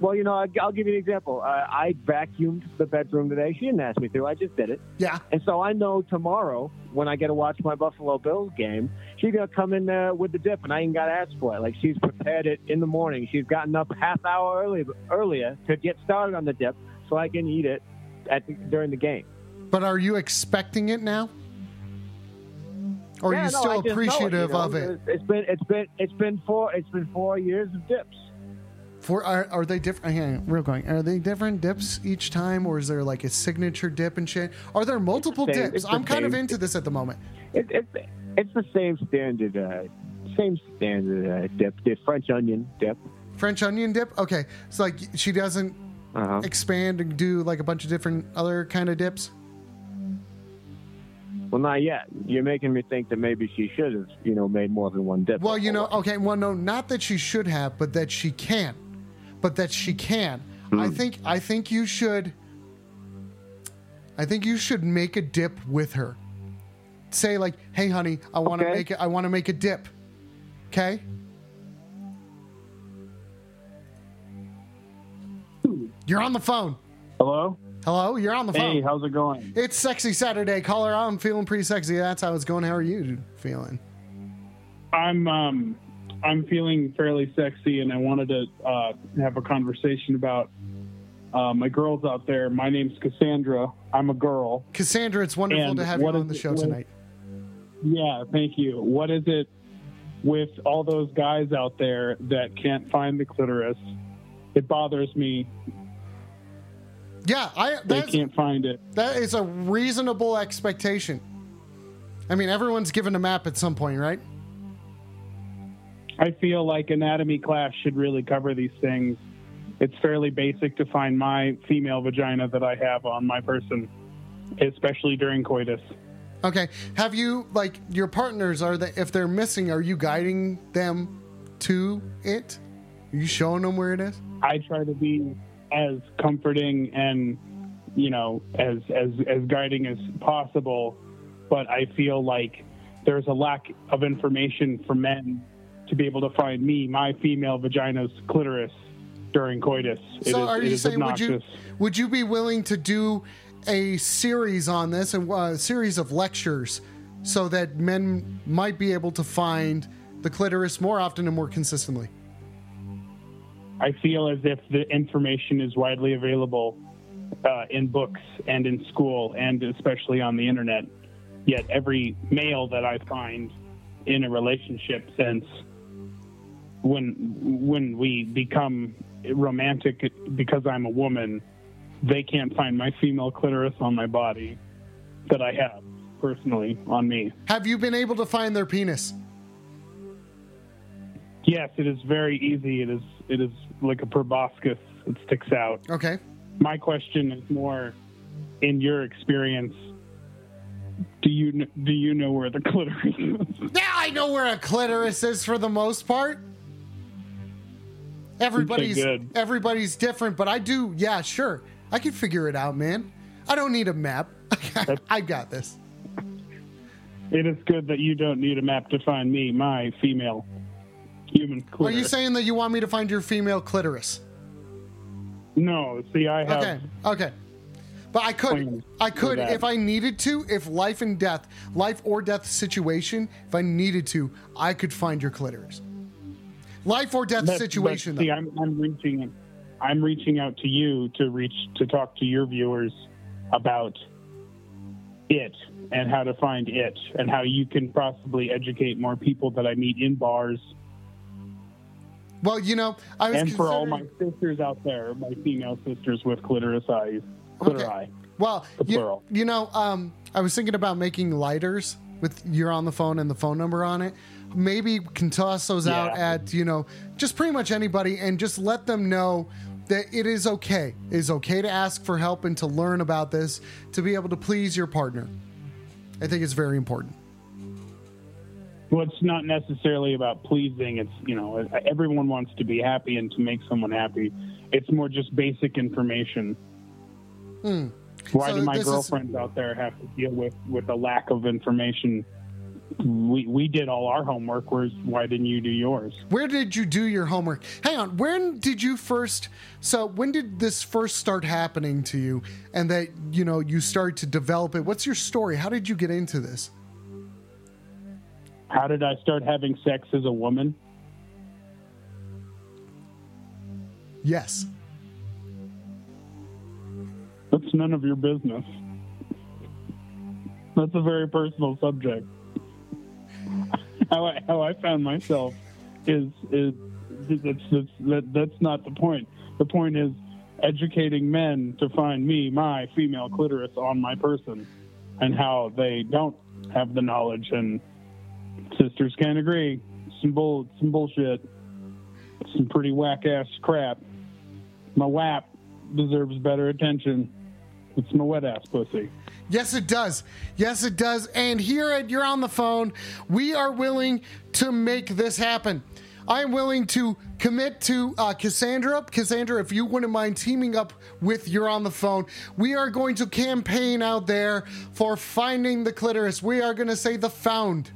well, you know, I, I'll give you an example. Uh, I vacuumed the bedroom today. She didn't ask me to. I just did it.
Yeah.
And so I know tomorrow when I get to watch my Buffalo Bills game, she's gonna come in uh, with the dip, and I ain't got to ask for it. Like she's prepared it in the morning. She's gotten up half hour early, earlier to get started on the dip, so I can eat it at the, during the game.
But are you expecting it now? Or are
Yeah,
you
no,
still
I just know
appreciative
you know?
of it?
It's been it's been it's been four it's been four years of dips.
For are, are they different? Hang on, real going. Are they different dips each time, or is there like a signature dip and shit? Are there multiple
same-
dips?
the
I'm kind of into this at the moment.
It, it, it's the same standard, uh, same standard uh, dip, the French onion dip.
French onion dip. Okay, so like she doesn't
Uh-huh.
expand and do like a bunch of different other kind of dips?
Well, not yet. You're making me think that maybe she should have, you know, made more than one dip.
Well, you know, okay, well, no, not that she should have, but that she can, but that she can. Hmm. I think, I think you should. I think you should make a dip with her. Say like, "Hey, honey, I want to
Okay.
make it. I want to make a dip." Okay. Hmm. You're on the phone.
Hello?
Hello, you're on the phone.
Hey, how's it going?
It's sexy Saturday. Caller, I'm feeling pretty sexy. That's how it's going. How are you feeling?
I'm um I'm feeling fairly sexy and I wanted to uh, have a conversation about uh, my girls out there. My name's Cassandra. I'm a girl.
Cassandra, it's wonderful
And
to have you on the show
with-
tonight.
Yeah, thank you. What is it with all those guys out there that can't find the clitoris? It bothers me.
Yeah, I
They can't find it.
that is a reasonable expectation. I mean, everyone's given a map at some point, right?
I feel like anatomy class should really cover these things. It's fairly basic to find my female vagina that I have on my person, especially during coitus.
Okay. Have you like your partners are they if they're missing, are you guiding them to it? Are you showing them where it is?
I try to be as comforting and you know as as as guiding as possible, but I feel like there's a lack of information for men to be able to find me, my female vagina's clitoris during coitus. It
so
is-
are
it
you
is
saying would you
obnoxious.
would you be willing to do a series on this and a series of lectures so that men might be able to find the clitoris more often and more consistently?
I feel as if the information is widely available uh, in books and in school and especially on the internet. Yet every male that I find in a relationship sense, when when we become romantic because I'm a woman, they can't find my female clitoris on my body that I have personally on me.
Have you been able to find their penis?
Yes, it is very easy. It is it is like a proboscis. that sticks out.
Okay.
My question is more, in your experience, do you do you know where the clitoris is?
Yeah, I know where a clitoris is for the most part. Everybody's everybody's different, but I do. Yeah, sure, I can figure it out, man. I don't need a map. I got this.
It is good that you don't need a map to find me, my female human
Are you saying that you want me to find your female clitoris?
No, see, I have.
Okay, okay. But I could, I could, if I needed to, if life and death, life or death situation, if I needed to, I could find your clitoris. Life or death
But-
situation,
but see. I'm, I'm reaching, I'm reaching out to you to reach to talk to your viewers about it and how to find it and how you can possibly educate more people that I meet in bars
Well, you know, I was
and for all my sisters out there, my female sisters with clitoris eyes, clitori.
Well,
The
you, you know, um, I was thinking about making lighters with you're on the phone and the phone number on it. Maybe can toss those out at you know just pretty much anybody and just let them know that it is okay. It is okay to ask for help and to learn about this to be able to please your partner. I think it's very important.
Well, it's not necessarily about pleasing. It's you know everyone wants to be happy and to make someone happy. It's more just basic information.
Hmm.
Why
So
do my
this is-
girlfriends out there have to deal with with a lack of information? We we did all our homework. Whereas why didn't you do yours?
Where did you do your homework? Hang on. When did you first? So when did this first start happening to you, and that you know you started to develop it? What's your story? How did you get into this?
How did I start having sex as a woman?
Yes.
That's none of your business. That's a very personal subject. how I how I found myself is is that's that's that, that's not the point. The point is educating men to find me, my female clitoris, on my person, and how they don't have the knowledge. And sisters can't agree. Some bull, some bullshit. Some pretty whack ass crap. My WAP deserves better attention. It's my wet ass pussy.
Yes, it does. Yes, it does. And here at You're on the Phone, we are willing to make this happen. I'm willing to commit to uh, Cassandra. Cassandra, if you wouldn't mind teaming up with You're on the Phone, we are going to campaign out there for finding the clitoris. We are going to say the found.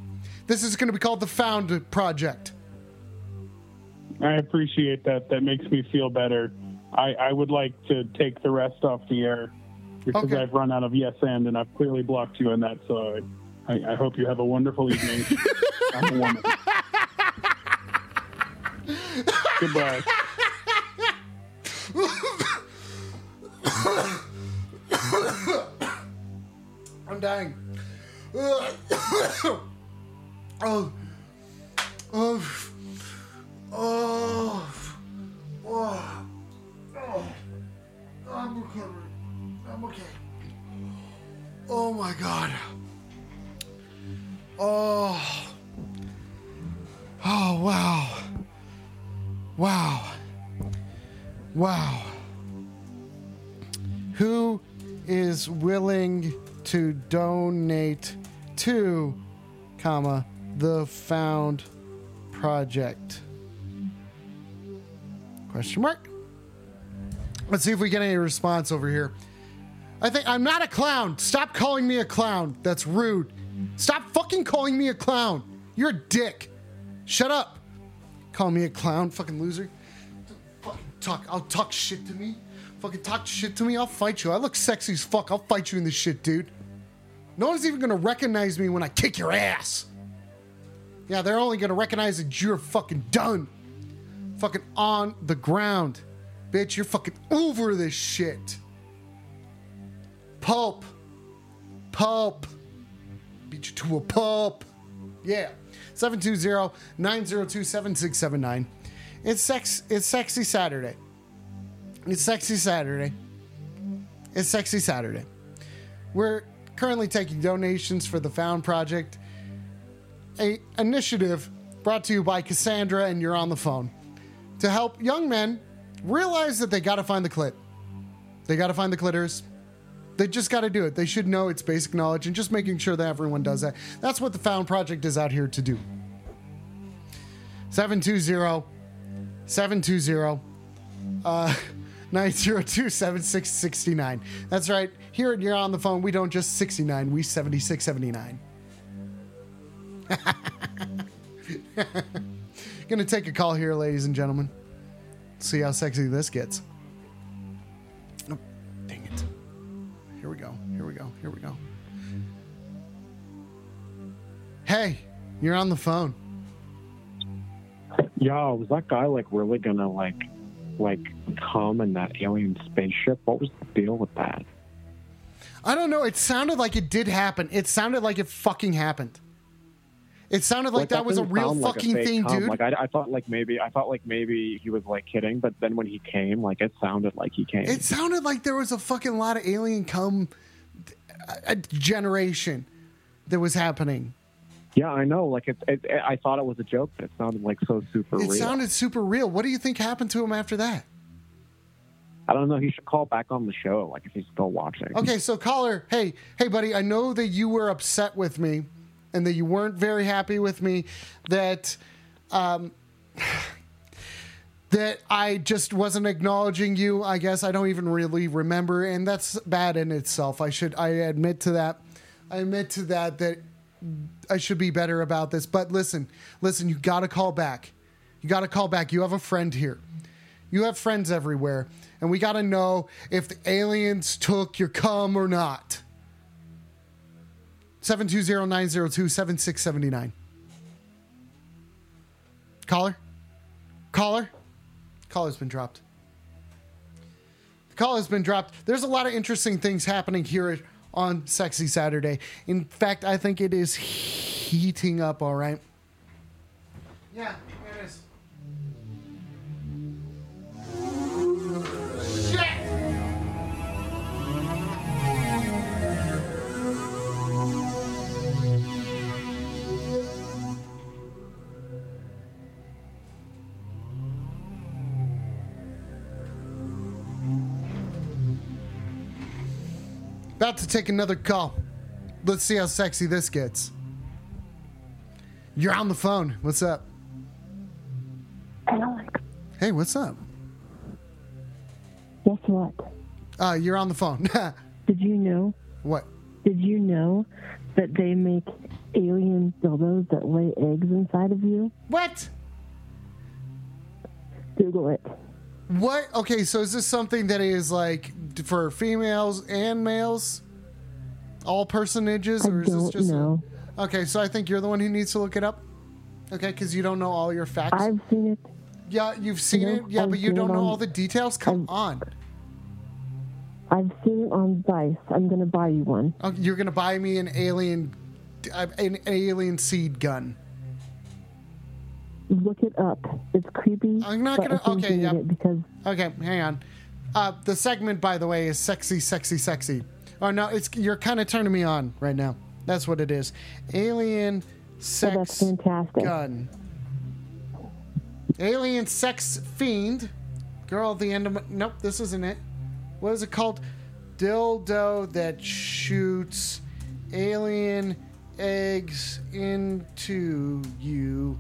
This is going to be called the Found Project.
I appreciate that. That makes me feel better. I, I would like to take the rest off the air because
Okay.
I've run out of yes and, and I've clearly blocked you on that. So I, I, I hope you have a wonderful evening. I'm a woman. Goodbye.
I'm dying. oh, oh, oh, oh, oh, I'm okay. I'm okay. Oh my god. Oh. Oh wow. Wow. Wow. Who is willing to donate to, comma, the Found Project? Question mark. Let's see if we get any response over here. I think I'm not a clown. Stop calling me a clown. That's rude. Stop fucking calling me a clown. You're a dick. Shut up. Call me a clown, fucking loser. Fucking talk. I'll talk shit to me. Fucking talk shit to me. I'll fight you. I look sexy as fuck. I'll fight you in this shit, dude. No one's even gonna recognize me when I kick your ass. Yeah, they're only gonna recognize that you're fucking done. Fucking on the ground. Bitch, you're fucking over this shit. Pulp. Pulp. Beat you to a pulp. Yeah. 720-902-7679. It's sex it's sexy Saturday. It's sexy Saturday. It's sexy Saturday. We're currently taking donations for the Found Project, a initiative brought to you by Cassandra and you're on the phone to help young men realize that they got to find the clit. They got to find the clitters. They just got to do it. They should know it's basic knowledge and just making sure that everyone does that. That's what the Found Project is out here to do. 720 720 uh 902 7669. That's right. Here at You're on the phone, we don't just 69, we 76 79. Gonna take a call here, ladies and gentlemen. See how sexy this gets. Oh, dang it. Here we go. Here we go. Here we go. Hey, you're on the phone.
Yo, was that guy like really gonna like like come in that alien spaceship? What was the deal with that?
I don't know. It sounded like it did happen. It sounded like it fucking happened. It sounded like, that, was a real
sound like
fucking thing,
cum.
dude.
Like I, I thought like maybe I thought like maybe he was like kidding, but then when he came, like it sounded like he came.
It sounded like there was a fucking lot of alien cum a generation that was happening.
yeah, I know. Like it, it, I thought it was a joke, but it sounded like so super real.
It
real.
sounded super real. What do you think happened to him after that?
I don't know. He should call back on the show, like if he's still watching.
Okay, so caller, hey, hey, buddy, I know that you were upset with me, and that you weren't very happy with me. That, um, that I just wasn't acknowledging you. I guess I don't even really remember, and that's bad in itself. I should, I admit to that. I admit to that that I should be better about this. But listen, listen, you got to call back. You got to call back. You have a friend here. You have friends everywhere, and we got to know if the aliens took your cum or not. 720-902-7679. Caller? Caller? Caller's been dropped. The call has been dropped. There's a lot of interesting things happening here on Sexy Saturday. In fact, I think it is heating up, all right? Yeah, About to take another call. Let's see how sexy this gets. You're on the phone. What's up?
Alex,
Hey, what's up?
guess what?
Uh, you're on the phone.
Did you know?
what?
Did you know that they make alien dildos that lay eggs inside of you?
What?
Google it.
What? Okay, so is this something that is like for females and males? All personages,
I
or is this
don't
just?
know.
Okay, so I think you're the one who needs to look it up. Okay, because you don't know all your facts.
I've seen it.
yeah, you've seen
No,
it. Yeah,
I've
but you don't know
on-
all the details. Come on.
I've seen it on Vice. I'm gonna buy you one.
Oh, you're gonna buy me an alien, uh, an alien seed gun.
Look it up. It's creepy.
I'm not gonna- okay,
you it because
Okay, hang on. Uh, the segment, by the way, is sexy, sexy, sexy. Oh no, it's you're kind of turning me on right now. That's what it is. Alien sex
oh, that's fantastic.
gun. Alien sex fiend. Girl at the end of my, nope, this isn't it. What is it called? Dildo that shoots alien eggs into you.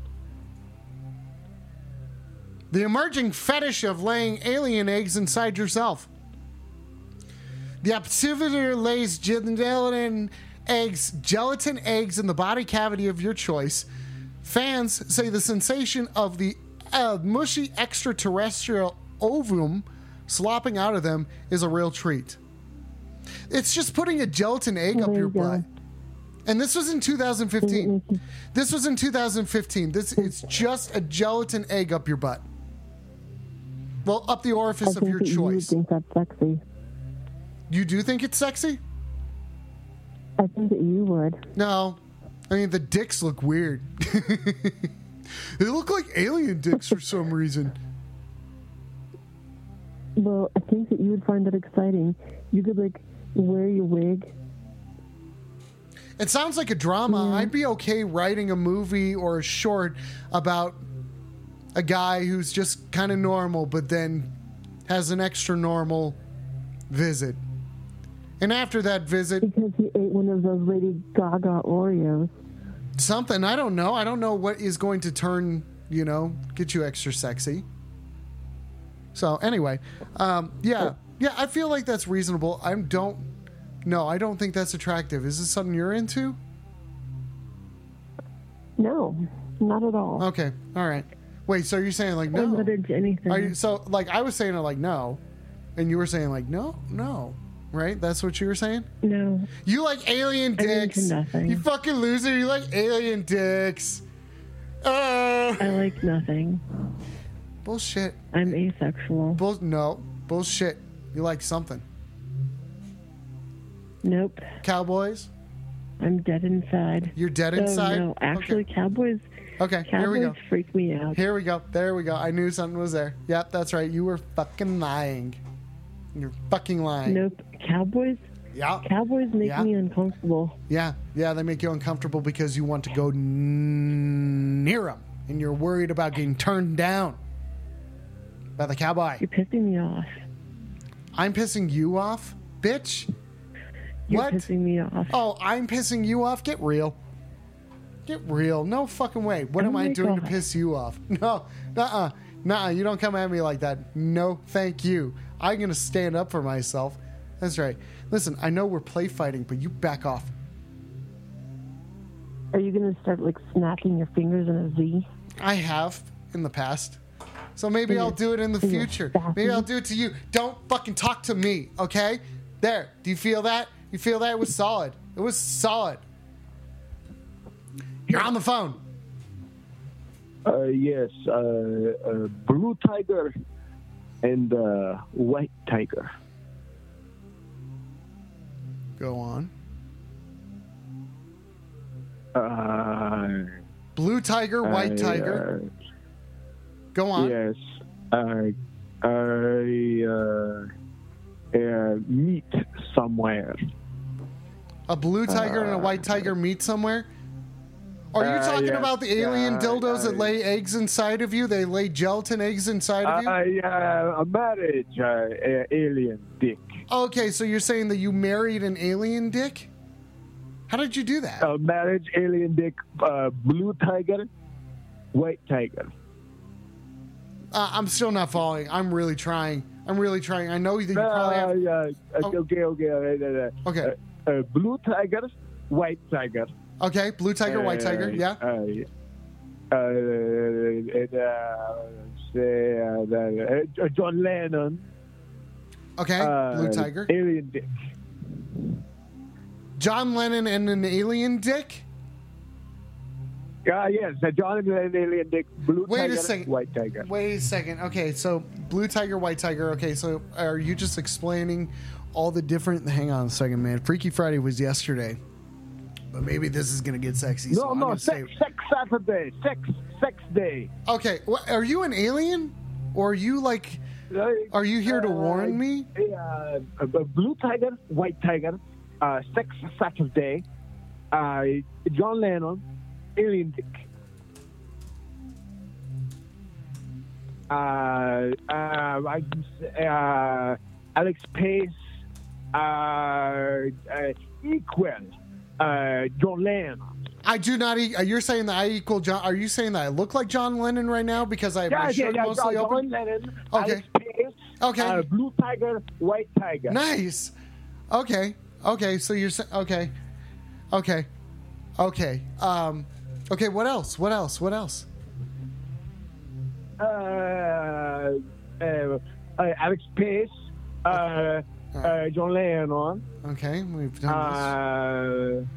The emerging fetish of laying alien eggs inside yourself. The observer lays gelatin eggs, gelatin eggs in the body cavity of your choice. Fans say the sensation of the uh, mushy extraterrestrial ovum slopping out of them is a real treat. It's just putting a gelatin egg up your butt. And this was in 2015. This was in 2015. This it's just a gelatin egg up your butt. Well, up the
I
orifice of your
that you think that's sexy.
You do think it's sexy?
I think that you would.
No. I mean, the dicks look weird. they look like alien dicks for some reason.
Well, I think that you would find that exciting. You could like wear your wig.
It sounds like a drama. I'd be okay writing a movie or a short about a guy who's just kind of normal, but then has an extra normal visit. And after that visit,
Because he ate one of those Lady Gaga Oreos.
something I don't know. I don't know what is going to turn, you know, get you extra sexy. So anyway, um, yeah, yeah, I feel like that's reasonable. I don't. No, I don't think that's attractive. Is this something you're into?
No, not at all.
Okay, all right. Wait, so you're saying like
I'm
no?
not into anything.
Are you, so like I was saying it like no, and you were saying like no, no, right? That's what you were saying.
no,
You like alien
I'm
dicks.
nothing.
You fucking loser. You like alien dicks. Uh,
I like nothing.
bullshit.
I'm asexual.
Bull. No, bullshit. You like something.
Nope,
Cowboys.
I'm dead inside.
You're dead
Oh,
inside.
no, actually, cowboys.
Okay, here we go.
freak me out.
Here we go. There we go. I knew something was there. Yep, that's right. You were fucking lying. You're fucking lying.
Nope, cowboys.
Yeah.
Cowboys make
Yeah.
me uncomfortable.
Yeah, yeah, they make you uncomfortable because you want to go n- near them and you're worried about getting turned down by the cowboy.
You're pissing me off.
I'm pissing you off, bitch.
You're
What?
pissing me off.
Oh, I'm pissing you off. Get real. Get real. No fucking way. What
Oh
am I oh
my
doing to piss you off? No, nuh-uh. Nuh-uh. You don't come at me like that. No, thank you. I'm going to stand up for myself. That's right. Listen, I know we're play fighting, but you back off.
Are you gonna start like snapping your fingers in a Z?
I have in the past. So maybe I'll do it in the future. Maybe I'll do it to you. Don't fucking talk to me, okay? There. Do you feel that? You feel that? It was solid. It was solid. You're on the phone.
Uh, yes, uh, uh, blue tiger and uh, white tiger.
Go on.
Uh,
Blue tiger, white tiger.
uh,
Go on.
Yes, I, I uh, uh, meet somewhere.
A blue tiger and a white tiger meet somewhere. Are you
Uh,
talking
yes,
about the alien
uh,
dildos that
uh,
lay eggs inside of you? They lay gelatin eggs inside of you?
I, uh, a marriage, uh, uh, alien dick.
okay, so you're saying that you married an alien dick? How did you do that?
A marriage, alien dick, uh, blue tiger, white tiger.
Uh, I'm still not following. I'm really trying. I'm really trying. I know that you probably have.
Uh,
Oh.
okay, okay, okay. Uh,
Okay.
Uh, uh, blue tiger, white tiger.
Okay, blue tiger, white tiger.
Uh,
Yeah.
Uh, uh, and, uh, uh, uh, John Lennon.
Okay,
uh,
blue tiger.
Alien dick.
John Lennon and an alien dick.
Uh, yes, uh, John Lennon, alien dick, blue
Wait a
tiger,
second.
white tiger.
Wait a second. Okay, so blue tiger, white tiger. Okay, so are you just explaining all the different? Hang on a second, man. Freaky Friday was yesterday, but maybe this is gonna get sexy. so
No,
I'm
no, sex,
say-
sex Saturday, sex, sex day.
Okay, wha- are you an alien, or are you like? Are you here to warn me?
Uh, blue tiger, white tiger, uh, sex Saturday, uh, John Lennon, alien dick. Uh, uh, uh, Alex Pace, uh, uh, equal, uh, John Lennon.
I do not. E- you're saying that I equal John. Are you saying that I look like John Lennon right now because I have my
Yeah, yeah,
shirt
yeah,
mostly
John
open?
Lennon,
Okay.
Pace,
Okay.
uh, blue tiger, white tiger.
Nice. Okay. Okay. So you're saying okay. Okay. Okay. Um. Okay. What else? What else? What else?
uh, uh, uh, Alex Pace, uh, uh, John Lennon.
Okay. We've done this.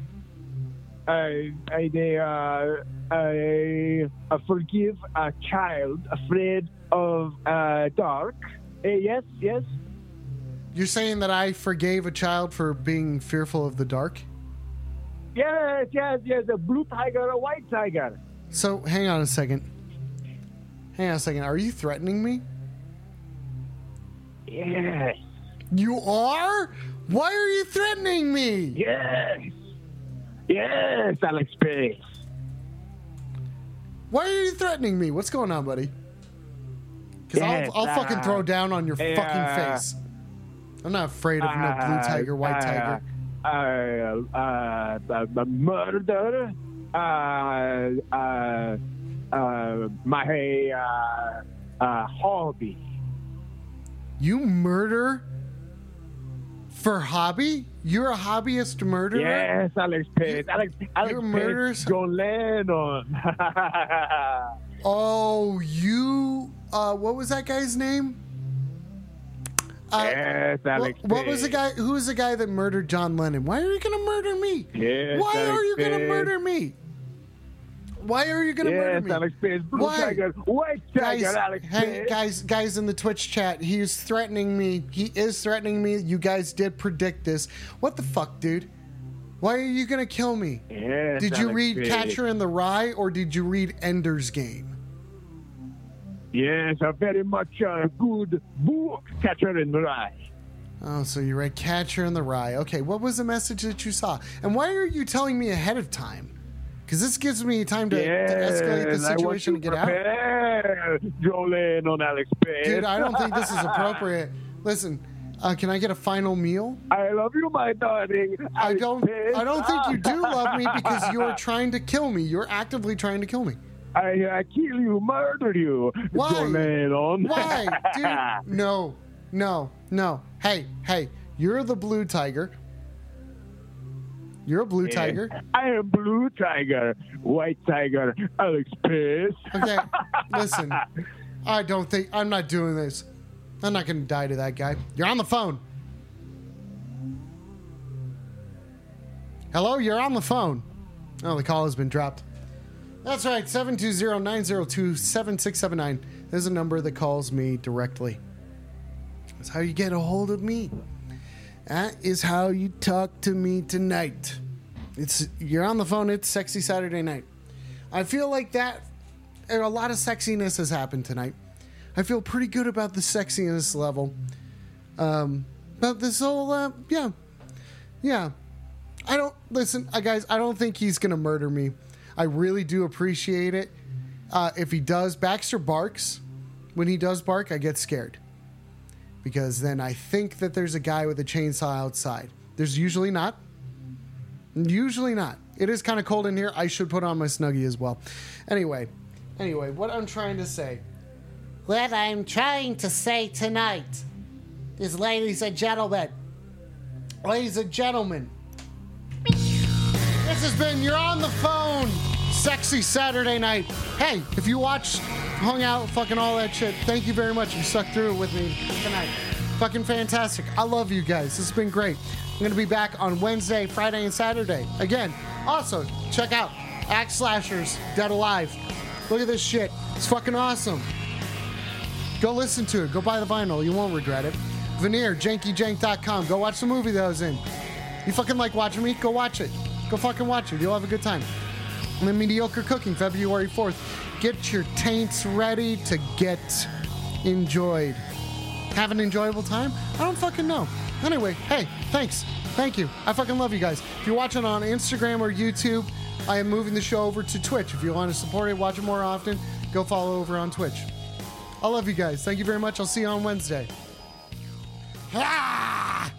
Uh, I, I, they, uh, I, I forgive a child afraid of uh, dark. Uh, yes, yes.
You're saying that I forgave a child for being fearful of the dark.
Yes, yes, yes. A blue tiger, a white tiger.
So hang on a second. Hang on a second. Are you threatening me?
Yes.
You are? Why are you threatening me?
Yes. Yes, Alex Pace.
Why are you threatening me? What's going on, buddy? Because
Yes,
I'll, I'll fucking
uh,
throw down on your
uh,
fucking face. I'm not afraid of no blue tiger, white tiger.
Uh, uh, uh, murder. Uh, uh, uh, my uh, uh, hobby.
You murder for hobby? You're a hobbyist murderer?
Yes, Alex Pace. Alex, Alex
you're murderous?
John Lennon.
Oh, you. Uh, what was that guy's name? Uh,
yes, Alex
what, what was the guy? Who was the guy that murdered John Lennon? Why are you gonna murder me?
Yes,
Why
Alex
are you gonna murder me? Why are you gonna murder
Yes,
me?
Alex Pace. Blue
Why?
tiger, white tiger,
guys,
Alex
hey, guys, guys in the Twitch chat, he's threatening me. He is threatening me. You guys did predict this. What the fuck, dude? Why are you gonna kill me?
Yes,
did you
Alex
read
Pace.
Catcher in the Rye or did you read Ender's Game?
Yes, a very much uh, good book, Catcher in the Rye.
Oh, so you read Catcher in the Rye. Okay, what was the message that you saw? And why are you telling me ahead of time? Because this gives me time to, to escalate the
Yes,
situation and get out.
prepare Jolene on Alex Pace.
Dude, I don't think this is appropriate. Listen, uh, can I get a final meal?
I love you, my darling.
I don't. I don't think you do love me because you're trying to kill me. You're actively trying to kill me.
I, I kill you, murder you.
Why?
Jolene.
Why, dude? No, no, no. Hey, hey, you're the blue tiger. You're a blue tiger.
I am blue tiger, white tiger, Alex Pace.
Okay, listen. I don't think I'm not doing this. I'm not going to die to that guy. You're on the phone. Hello, you're on the phone. Oh, the call has been dropped. That's right, 720-902-7679. There's a number that calls me directly. That's how you get a hold of me. That is how you talk to me tonight. It's you're on the phone, it's sexy Saturday night. I feel like that a lot of sexiness has happened tonight. I feel pretty good about the sexiness level. Um, but this whole, uh, yeah, yeah. I don't listen, uh, guys. I don't think he's gonna murder me. I really do appreciate it. Uh, if he does, Baxter barks. When he does bark, I get scared because then I think that there's a guy with a chainsaw outside. There's usually not. Usually not. It is kind of cold in here. I should put on my snuggie as well. Anyway, anyway, what I'm trying to say.
What I'm trying to say tonight is, ladies and gentlemen,
Ladies and gentlemen, this has been You're on the Phone, Sexy Saturday Night. Hey, if you watched, hung out, fucking all that shit, thank you very much. You stuck through it with me tonight. Fucking fantastic. I love you guys. Has been great. I'm going to be back on Wednesday, Friday, and Saturday. Again, also, check out Axe Slasher's Dead Alive. Look at this shit. It's fucking awesome. Go listen to it. Go buy the vinyl. You won't regret it. Veneer, jankyjank.com. Go watch the movie that I was in. You fucking like watching me? Go watch it. Go fucking watch it. You'll have a good time. Then Mediocre Cooking, February 4th. Get your taints ready to get enjoyed. Have an enjoyable time? I don't fucking know. Anyway, hey, thanks. Thank you. I fucking love you guys. If you're watching on Instagram or YouTube, I am moving the show over to Twitch. If you want to support it, watch it more often, go follow over on Twitch. I love you guys. Thank you very much. I'll see you on Wednesday. Ah!